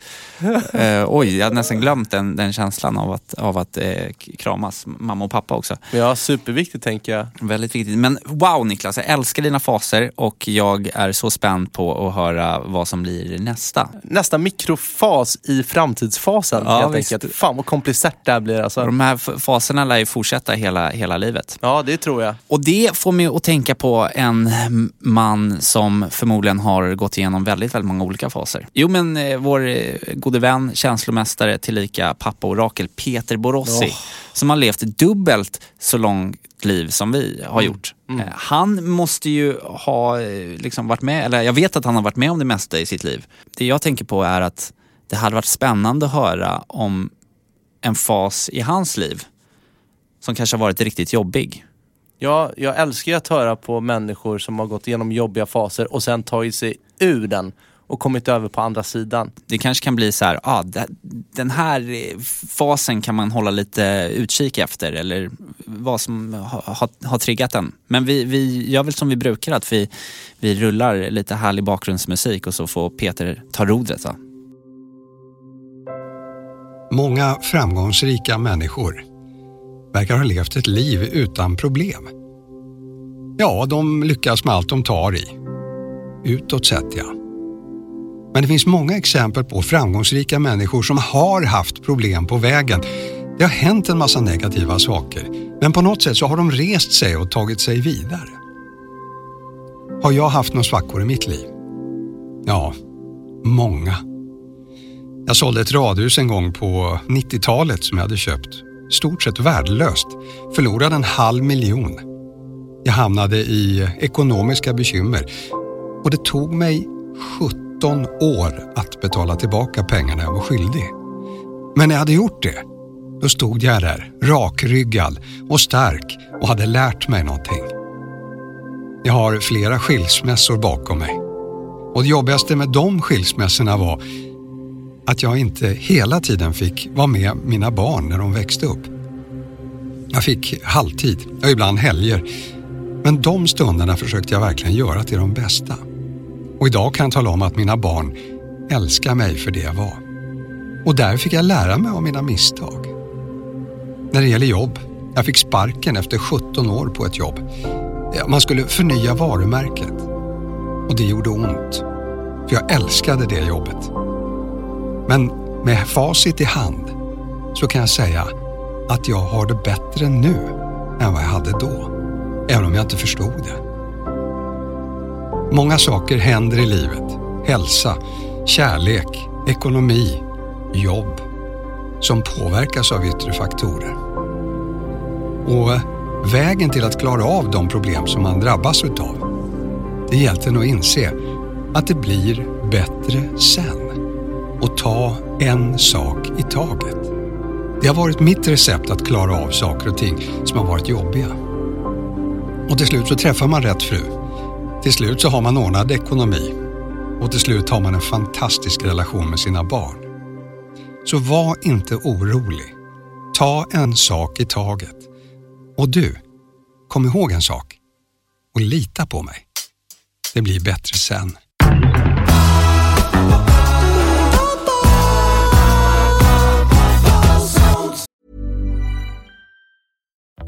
Speaker 4: eh, oj, jag hade nästan glömt den, den känslan av att, av att eh, kramas mamma och pappa också.
Speaker 3: Ja, superviktigt tänker jag.
Speaker 4: Väldigt viktigt. Men wow Niklas, jag älskar dina faser och jag är så spänd på att höra vad som blir nästa.
Speaker 3: Nästa mikrofas i framtidsfasen
Speaker 4: Ja,
Speaker 3: helt
Speaker 4: visst.
Speaker 3: enkelt. Fan vad komplicerat det här blir alltså.
Speaker 4: de här faserna lär ju fortsätta hela, hela livet.
Speaker 3: Ja, det tror jag.
Speaker 4: Och det får mig att tänka på en man som förmodligen har gått igenom väldigt, väldigt många olika faser. Jo men eh, vår eh, gode vän, känslomästare, tillika pappa-orakel Peter Borossi. Som har levt dubbelt så långt liv som vi har gjort. Eh, Han måste ju ha eh, liksom varit med, eller jag vet att han har varit med om det mesta i sitt liv. Det jag tänker på är att det hade varit spännande att höra om en fas i hans liv som kanske har varit riktigt jobbig.
Speaker 3: Ja, jag älskar att höra på människor som har gått igenom jobbiga faser och sen tagit sig ur den och kommit över på andra sidan.
Speaker 4: Det kanske kan bli så här, ah, det- den här fasen kan man hålla lite utkik efter eller vad som har, har, har triggat den. Men vi, vi gör väl som vi brukar, att vi, vi rullar lite härlig bakgrundsmusik och så får Peter ta rodret.
Speaker 8: Många framgångsrika människor verkar ha levt ett liv utan problem. Ja, de lyckas med allt de tar i. Utåt sett, ja. Men det finns många exempel på framgångsrika människor som har haft problem på vägen. Det har hänt en massa negativa saker, men på något sätt så har de rest sig och tagit sig vidare. Har jag haft några svackor i mitt liv? Ja, många. Jag sålde ett radhus en gång på 90-talet som jag hade köpt. Stort sett värdelöst. Förlorade en halv miljon. Jag hamnade i ekonomiska bekymmer och det tog mig 17 år att betala tillbaka pengarna jag var skyldig. Men när jag hade gjort det, då stod jag där rakryggad och stark och hade lärt mig någonting. Jag har flera skilsmässor bakom mig. Och det jobbigaste med de skilsmässorna var att jag inte hela tiden fick vara med mina barn när de växte upp. Jag fick halvtid, ja ibland helger. Men de stunderna försökte jag verkligen göra till de bästa. Och idag kan jag tala om att mina barn älskar mig för det jag var. Och där fick jag lära mig av mina misstag. När det gäller jobb, jag fick sparken efter 17 år på ett jobb. Man skulle förnya varumärket. Och det gjorde ont. För jag älskade det jobbet. Men med facit i hand så kan jag säga att jag har det bättre nu än vad jag hade då. Även om jag inte förstod det. Många saker händer i livet. Hälsa, kärlek, ekonomi, jobb. Som påverkas av yttre faktorer. Och vägen till att klara av de problem som man drabbas utav. Det är egentligen att inse att det blir bättre sen. Och ta en sak i taget. Det har varit mitt recept att klara av saker och ting som har varit jobbiga. Och till slut så träffar man rätt fru. Till slut så har man ordnad ekonomi. Och till slut har man en fantastisk relation med sina barn. Så var inte orolig. Ta en sak i taget. Och du, kom ihåg en sak. Och lita på mig. Det blir bättre sen.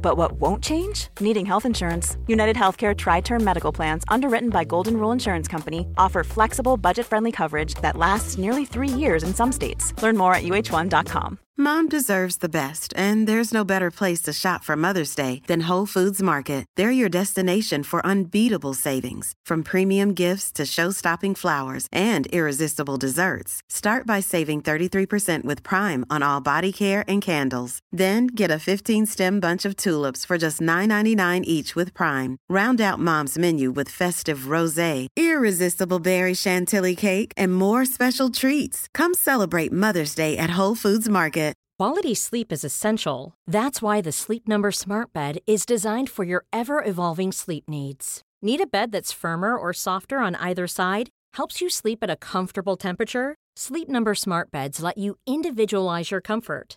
Speaker 9: But what won't change? Needing health insurance. United Healthcare Tri Term Medical Plans, underwritten by Golden Rule Insurance Company, offer flexible, budget friendly coverage that lasts nearly three years in some states. Learn more at uh1.com.
Speaker 10: Mom deserves the best, and there's no better place to shop for Mother's Day than Whole Foods Market. They're your destination for unbeatable savings, from premium gifts to show-stopping flowers and irresistible desserts. Start by saving 33% with Prime on all body care and candles. Then get a 15-stem bunch of tulips for just $9.99 each with Prime. Round out Mom's menu with festive rosé, irresistible berry chantilly cake, and more special treats. Come celebrate Mother's Day at Whole Foods Market.
Speaker 11: Quality sleep is essential. That's why the Sleep Number Smart Bed is designed for your ever evolving sleep needs. Need a bed that's firmer or softer on either side? Helps you sleep at a comfortable temperature? Sleep Number Smart Beds let you individualize your comfort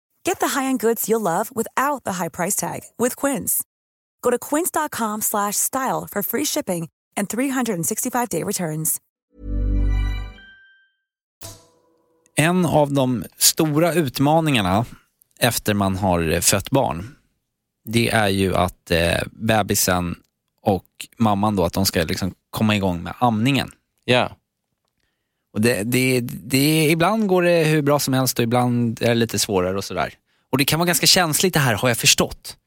Speaker 12: Get the high-end goods you'll love without the high price tag with Quince. Go to quince.com/style for free shipping and 365-day returns.
Speaker 4: En av de stora utmaningarna efter man har fött barn, det är ju att eh, bebisen och mamman då, att de ska liksom komma igång med amningen.
Speaker 3: Ja.
Speaker 4: Och det, det, det, ibland går det hur bra som helst och ibland är det lite svårare och sådär. Och det kan vara ganska känsligt det här har jag förstått.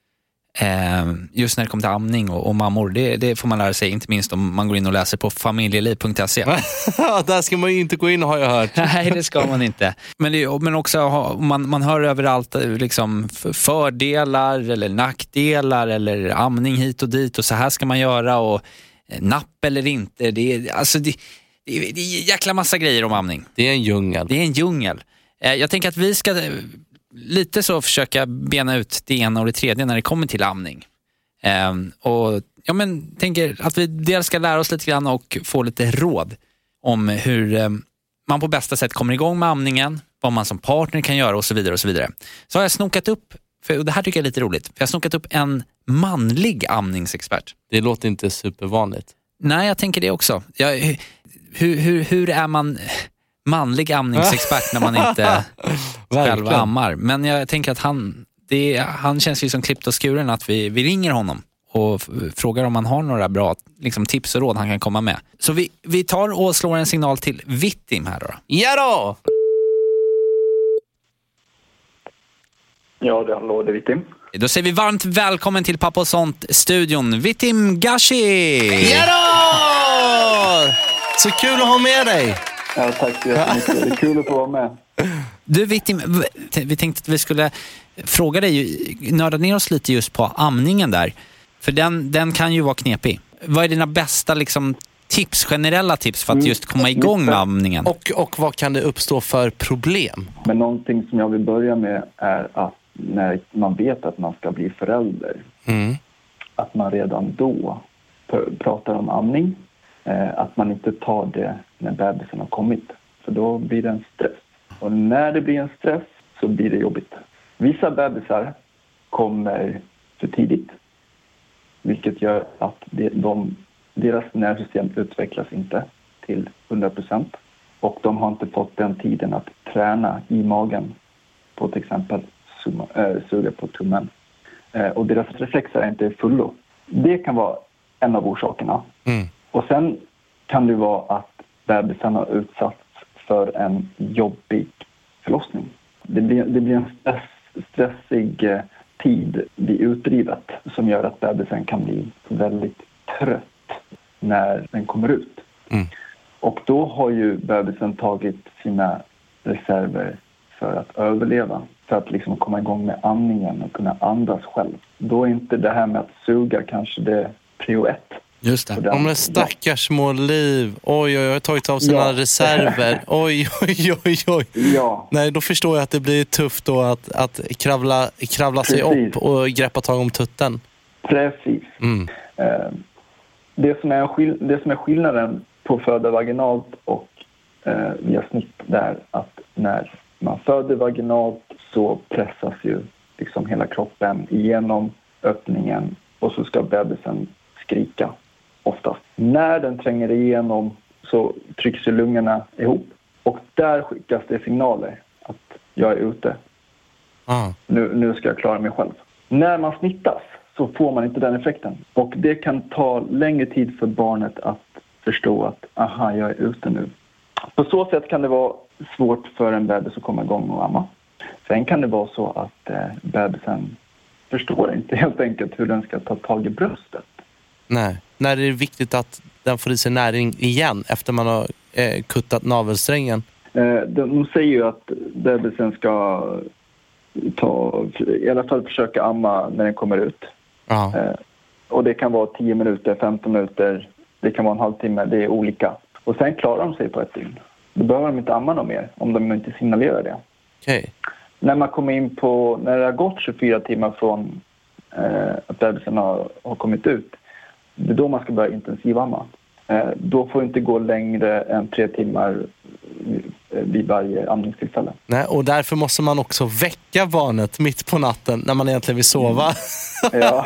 Speaker 4: Eh, just när det kommer till amning och, och mammor, det, det, får man lära sig, inte minst om man går in och läser på familjeliv.se.
Speaker 3: Där ska man ju inte gå in har jag hört.
Speaker 4: Nej, det ska man inte. Men, det, men också, man, man hör överallt eh, liksom, fördelar eller nackdelar eller amning hit och dit och så här ska man göra och eh, napp eller inte. Det, alltså, det, det, det är jäkla massa grejer om amning.
Speaker 3: Det är en djungel.
Speaker 4: Det är en djungel. Eh, jag tänker att vi ska lite så försöka bena ut det ena och det tredje när det kommer till amning. Um, och ja, men, tänker att vi dels ska lära oss lite grann och få lite råd om hur um, man på bästa sätt kommer igång med amningen, vad man som partner kan göra och så vidare. och Så vidare. Så har jag snokat upp, för det här tycker jag är lite roligt, jag har snokat upp en manlig amningsexpert.
Speaker 3: Det låter inte supervanligt.
Speaker 4: Nej, jag tänker det också. Jag, hur, hur, hur är man manlig amningsexpert när man inte själv ammar. Men jag tänker att han, det, han känns ju som klippt och skuren att vi, vi ringer honom och frågar om han har några bra liksom, tips och råd han kan komma med. Så vi, vi tar och slår en signal till Vittim här då.
Speaker 3: Ja då!
Speaker 13: Ja, det hallå, det är Vittim.
Speaker 4: Då säger vi varmt välkommen till Pappa och sånt-studion, Vittim Gashi!
Speaker 3: Ja då! Så kul att ha med dig!
Speaker 13: Ja, tack så jättemycket. Det är kul att få vara med.
Speaker 4: Du Vittim, vi tänkte att vi skulle fråga dig, nörda ner oss lite just på amningen där. För den, den kan ju vara knepig. vad är dina bästa liksom, tips, generella tips för att
Speaker 13: Mm.
Speaker 4: just komma igång med amningen?
Speaker 3: Och, och vad kan det uppstå för problem?
Speaker 13: Men någonting som jag vill börja med är att när man vet att man ska bli förälder,
Speaker 3: Mm.
Speaker 13: att man redan då pr- pratar om amning. Eh, att man inte tar det när bebisen har kommit, för då blir det en stress. Och när det blir en stress så blir det jobbigt. Vissa bebisar kommer för tidigt, vilket gör att de, de, deras nervsystem utvecklas inte till 100 procent och de har inte fått den tiden att träna i magen på till exempel summa, äh, suga på tummen. Eh, och deras reflexer är inte fullo. Det kan vara en av orsakerna.
Speaker 3: Mm.
Speaker 13: Och sen kan det vara att bebisen har utsatts för en jobbig förlossning. Det blir, det blir en stress, stressig eh, tid vid utdrivet som gör att bebisen kan bli väldigt trött när den kommer ut.
Speaker 3: Mm.
Speaker 13: Och då har ju bebisen tagit sina reserver för att överleva. För att liksom komma igång med andningen och kunna andas själv. Då är inte det här med att suga kanske det prio ett.
Speaker 4: Just
Speaker 13: det.
Speaker 3: Om en stackars små liv. Oj, oj, oj, tagit av sina
Speaker 13: Ja.
Speaker 3: reserver. Oj, oj, oj, oj.
Speaker 13: Ja.
Speaker 3: Nej, då förstår jag att det blir tufft då att, att kravla, kravla sig upp och greppa tag om tutten.
Speaker 13: Precis.
Speaker 3: Mm.
Speaker 13: Eh, det, som är det som är skillnaden på föda vaginalt och eh, via snitt är att när man föder vaginalt så pressas ju liksom hela kroppen igenom öppningen och så ska bebisen skrika oftast. När den tränger igenom så trycks lungorna ihop och där skickas det signaler att jag är ute.
Speaker 3: Ah.
Speaker 13: Nu, nu ska jag klara mig själv. När man smittas så får man inte den effekten. Och det kan ta längre tid för barnet att förstå att aha, jag är ute nu. På så sätt kan det vara svårt för en bebis att komma igång och amma. Sen kan det vara så att eh, bebisen förstår inte helt enkelt hur den ska ta tag i bröstet.
Speaker 3: Nej. När är det viktigt att den får i sig näring igen efter man har eh, kuttat navelsträngen?
Speaker 13: Eh, de, säger ju att bebisen ska ta, i alla fall försöka amma när den kommer ut. Eh, och det kan vara 10 minuter, 15 minuter, det kan vara en halvtimme, det är olika. Och sen klarar de sig på ett dygn. Då behöver de inte amma något mer om de inte signalerar det.
Speaker 3: Okej.
Speaker 13: När man kommer in på, när det har gått 24 timmar från eh, att bebisen har, har kommit ut, det är då man ska börja intensivamma. Eh, då får det inte gå längre än tre timmar eh, vid varje amningstillfälle.
Speaker 3: Nej, och därför måste man också väcka barnet mitt på natten när man egentligen vill sova.
Speaker 13: Ja,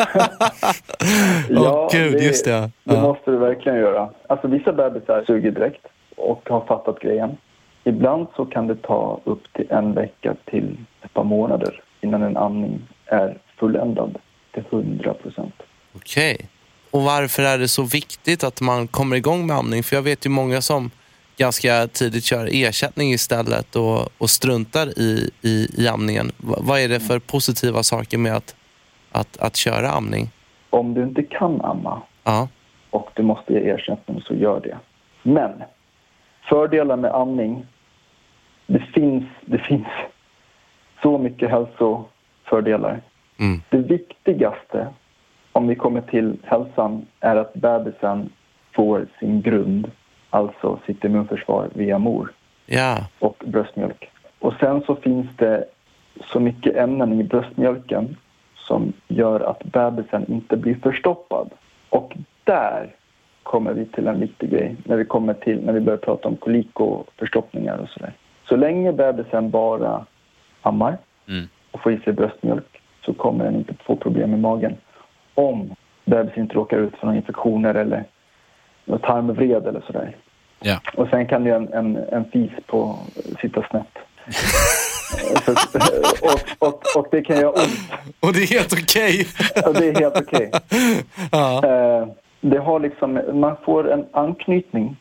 Speaker 3: Åh, gud, just det.
Speaker 13: Det
Speaker 3: Ja.
Speaker 13: måste du verkligen göra. Alltså vissa bebisar suger direkt och har fattat grejen. Ibland så kan det ta upp till en vecka till ett par månader innan en amning är fulländad till 100 procent.
Speaker 3: Okej. Och varför är det så viktigt att man kommer igång med amning? För jag vet ju många som ganska tidigt kör ersättning istället och, och struntar i, i, i amningen. Va, vad är det för positiva saker med att, att, att köra amning?
Speaker 13: Om du inte kan amma
Speaker 3: Ja.
Speaker 13: och du måste ge ersättning så gör det. Men fördelar med amning, det finns, det finns så mycket hälsofördelar.
Speaker 3: Mm.
Speaker 13: Det viktigaste om vi kommer till hälsan är att bebisen får sin grund, alltså sitt immunförsvar via mor
Speaker 3: Ja.
Speaker 13: och bröstmjölk. Och sen så finns det så mycket ämnen i bröstmjölken som gör att bebisen inte blir förstoppad. Och där kommer vi till en viktig grej när vi kommer till när vi börjar prata om kolik och förstoppningar och sådär. Så länge bebisen bara ammar
Speaker 4: Mm.
Speaker 13: och får i sig bröstmjölk så kommer den inte få problem med magen. Om bebisen inte råkar ut för några infektioner eller tarmvred eller sådär.
Speaker 4: Ja.
Speaker 13: Och sen kan ju en, en, en fis på sitta snett. Så, och, och, och det kan göra ont.
Speaker 3: Och det är helt okej.
Speaker 13: Och det är helt okej.
Speaker 3: Ja.
Speaker 13: Eh, Det har liksom, man får en anknytning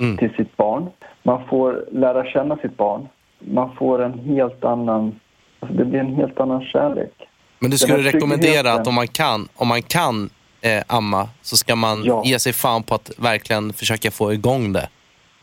Speaker 3: Mm.
Speaker 13: till sitt barn. Man får lära känna sitt barn. Man får en helt annan, alltså det blir en helt annan kärlek.
Speaker 3: Men du skulle rekommendera att om man kan, om man kan eh, amma så ska man
Speaker 13: Ja.
Speaker 3: ge sig fan på att verkligen försöka få igång det.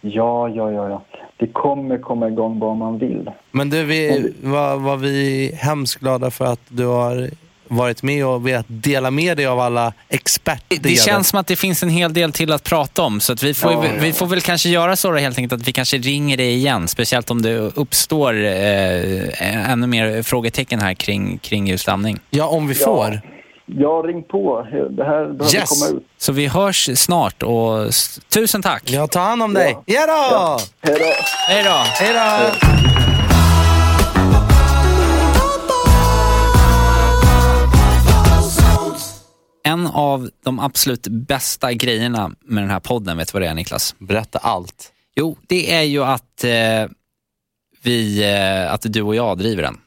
Speaker 13: Ja, ja, ja, ja. Det kommer komma igång vad man vill.
Speaker 3: Men du, vi var, var vi hemskt glada för att du har varit med och velat dela med dig av alla experter.
Speaker 4: Det känns som att det finns en hel del till att prata om. Så att vi, får,
Speaker 3: Ja, ja.
Speaker 4: vi får väl kanske göra så då, helt enkelt att vi kanske ringer dig igen. Speciellt om det uppstår eh, ännu mer frågetecken här kring, kring just amning.
Speaker 3: Ja, om vi får.
Speaker 13: Ja, ring på. Det här behöver
Speaker 4: Yes.
Speaker 13: komma ut.
Speaker 4: Så vi hörs snart och s- tusen tack.
Speaker 3: Ja, ta hand om dig. Ja då!
Speaker 13: Hej då!
Speaker 4: Hej då!
Speaker 3: Hej då!
Speaker 4: En av de absolut bästa grejerna med den här podden, vet du vad det är Niklas?
Speaker 3: Berätta allt.
Speaker 4: Jo, det är ju att, eh, vi, eh, att du och jag driver den.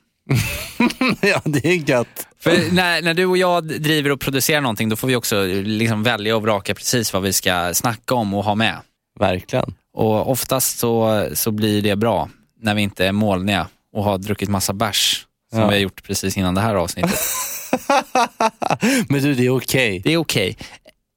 Speaker 3: ja, det är gött.
Speaker 4: För när, när du och jag driver och producerar någonting, då får vi också liksom välja och vraka precis vad vi ska snacka om och ha med.
Speaker 3: Verkligen.
Speaker 4: Och oftast så, så blir det bra när vi inte är molniga och har druckit massa bärs, som
Speaker 3: Ja.
Speaker 4: vi har gjort precis innan det här avsnittet.
Speaker 3: Men du, det är okej.
Speaker 4: Det är okej.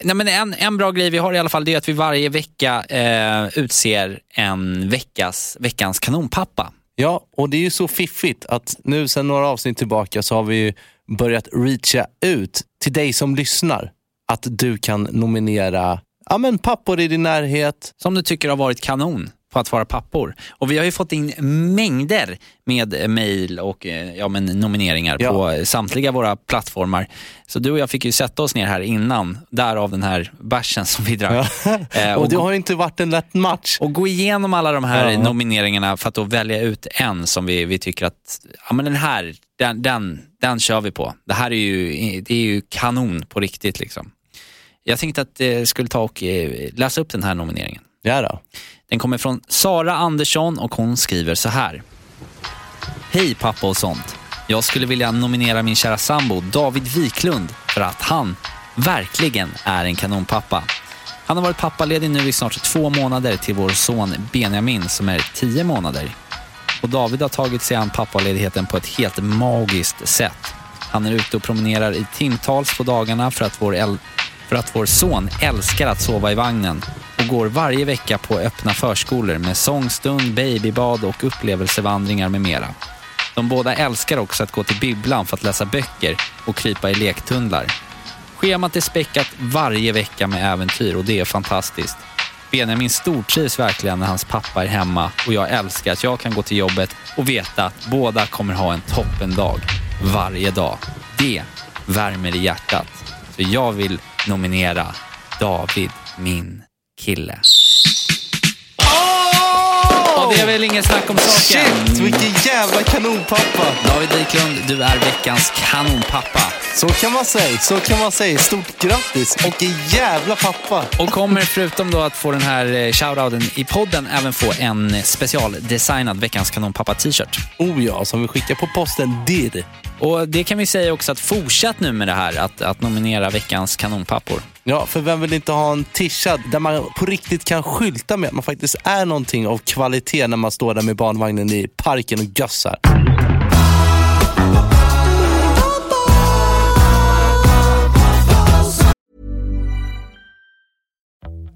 Speaker 4: Nej, men en, en bra grej vi har i alla fall det är att vi varje vecka eh, utser en veckas, veckans kanonpappa.
Speaker 3: Ja, och det är ju så fiffigt att nu sen några avsnitt tillbaka så har vi börjat reacha ut till dig som lyssnar. Att du kan nominera ja, men pappor i din närhet.
Speaker 4: Som du tycker har varit kanon på att vara pappor. Och vi har ju fått in mängder med eh, mejl och eh, ja, men nomineringar
Speaker 3: Ja.
Speaker 4: på eh, samtliga våra plattformar. Så du och jag fick ju sätta oss ner här innan, därav den här bärsen som vi drack. Eh,
Speaker 3: och det
Speaker 4: gå-
Speaker 3: har ju inte varit en lätt match.
Speaker 4: och gå igenom alla de här
Speaker 3: Ja.
Speaker 4: nomineringarna för att då välja ut en som vi, vi tycker att, ja men den här, den, den, den kör vi på. Det här är ju, det är ju kanon på riktigt liksom. Jag tänkte att jag skulle ta och eh, läsa upp den här nomineringen.
Speaker 3: Ja då.
Speaker 4: Den kommer från Sara Andersson och hon skriver så här. Hej pappa och sånt. Jag skulle vilja nominera min kära sambo David Wiklund för att han verkligen är en kanonpappa. Han har varit pappaledig nu i snart två månader till vår son Benjamin som är tio månader. Och David har tagit sig an pappaledigheten på ett helt magiskt sätt. Han är ute och promenerar i timtals på dagarna för att vår, för att vår son älskar att sova i vagnen och går varje vecka på öppna förskolor med sångstund, babybad och upplevelsevandringar med mera. De båda älskar också att gå till bibblan för att läsa böcker och krypa i lektunnlar. Schemat är späckat varje vecka med äventyr och det är fantastiskt. Benjamin stortrivs verkligen när hans pappa är hemma och jag älskar att jag kan gå till jobbet och veta att båda kommer ha en toppendag varje dag. Det värmer i hjärtat. Så jag vill nominera David, min kille. Och det är väl inget snack om saken.
Speaker 3: Shit, vilken jävla kanonpappa.
Speaker 4: David Wiklund, du är veckans kanonpappa.
Speaker 3: Så kan man säga, så kan man säga. Stort grattis och en jävla pappa.
Speaker 4: Och kommer förutom då att få den här eh, shoutouten i podden även få en specialdesignad veckans kanonpappa t-shirt.
Speaker 3: Oh ja, som vi skickar på posten dirr.
Speaker 4: Och det kan vi säga också att fortsätt nu med det här att, att nominera veckans kanonpappor.
Speaker 3: Ja, för vem vill inte ha en tisha där man på riktigt kan skylta med att man faktiskt är någonting av kvalitet när man står där med barnvagnen i parken och gössar.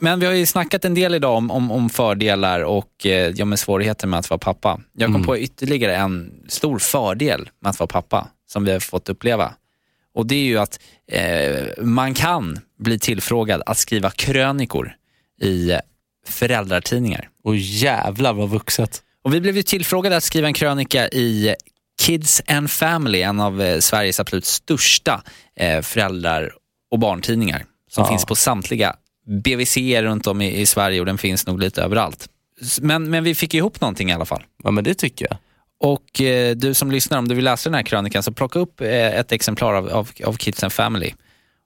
Speaker 4: Men vi har ju snackat en del idag om, om, om fördelar och eh, ja, svårigheter med att vara pappa. Jag kom
Speaker 3: Mm.
Speaker 4: på ytterligare en stor fördel med att vara pappa som vi har fått uppleva. Och det är ju att eh, man kan bli tillfrågad att skriva krönikor i eh, föräldratidningar.
Speaker 3: Och jävlar vad vuxet.
Speaker 4: Och vi blev ju tillfrågade att skriva en krönika i Kids and Family, en av eh, Sveriges absolut största eh, föräldrar och barntidningar som
Speaker 3: Ja.
Speaker 4: finns på samtliga BVC runt om i, i Sverige och den finns nog lite överallt. Men, men vi fick ihop någonting i alla fall.
Speaker 3: Ja men det tycker jag.
Speaker 4: Och eh, du som lyssnar, om du vill läsa den här krönikan så plocka upp eh, ett exemplar av, av, av Kids and Family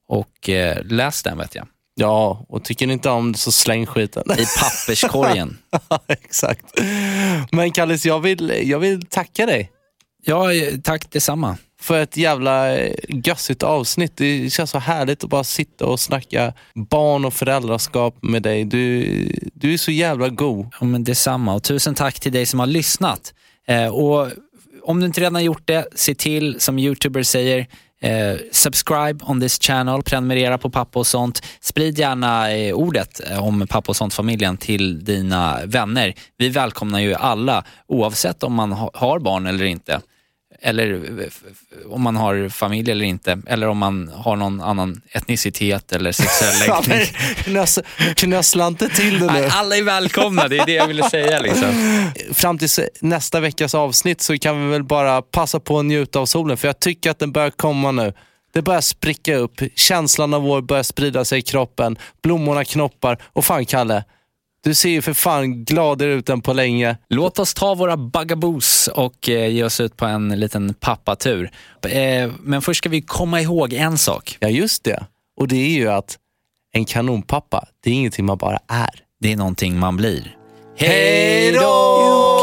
Speaker 4: och eh, läs den vet jag.
Speaker 3: Ja, och tycker ni inte om det så släng skiten.
Speaker 4: I papperskorgen.
Speaker 3: ja, exakt. Men Kallis, jag vill, jag vill tacka dig.
Speaker 4: Ja, eh, tack detsamma.
Speaker 3: För ett jävla eh, gössigt avsnitt. Det känns så härligt att bara sitta och snacka barn och föräldraskap med dig. Du, du är så jävla god.
Speaker 4: Ja, men detsamma och tusen tack till dig som har lyssnat. Eh, och om du inte redan gjort det, se till, som youtuber säger, eh, subscribe on this channel, prenumerera på Pappa och sånt. Sprid gärna eh, ordet eh, om Pappa och sånt-familjen till dina vänner. Vi välkomnar ju alla, oavsett om man ha, har barn eller inte. Eller om man har familj eller inte. Eller om man har någon annan etnicitet eller sexuell läggning.
Speaker 3: knös- Knössla inte till det nu.
Speaker 4: Alla är välkomna, det är det jag ville säga. Liksom.
Speaker 3: Fram till nästa veckas avsnitt så kan vi väl bara passa på att njuta av solen. För jag tycker att den börjar komma nu. Det börjar spricka upp. Känslan av vår börjar sprida sig i kroppen. Blommorna knoppar. Och fan Kalle, du ser ju för fan gladare ut än på länge.
Speaker 4: Låt oss ta våra buggaboos och eh, ge oss ut på en liten pappatur. Eh, men först ska vi komma ihåg en sak.
Speaker 3: Ja, just det. Och det är ju att en kanonpappa, det är ingenting man bara är.
Speaker 4: Det är någonting man blir.
Speaker 3: Hej då!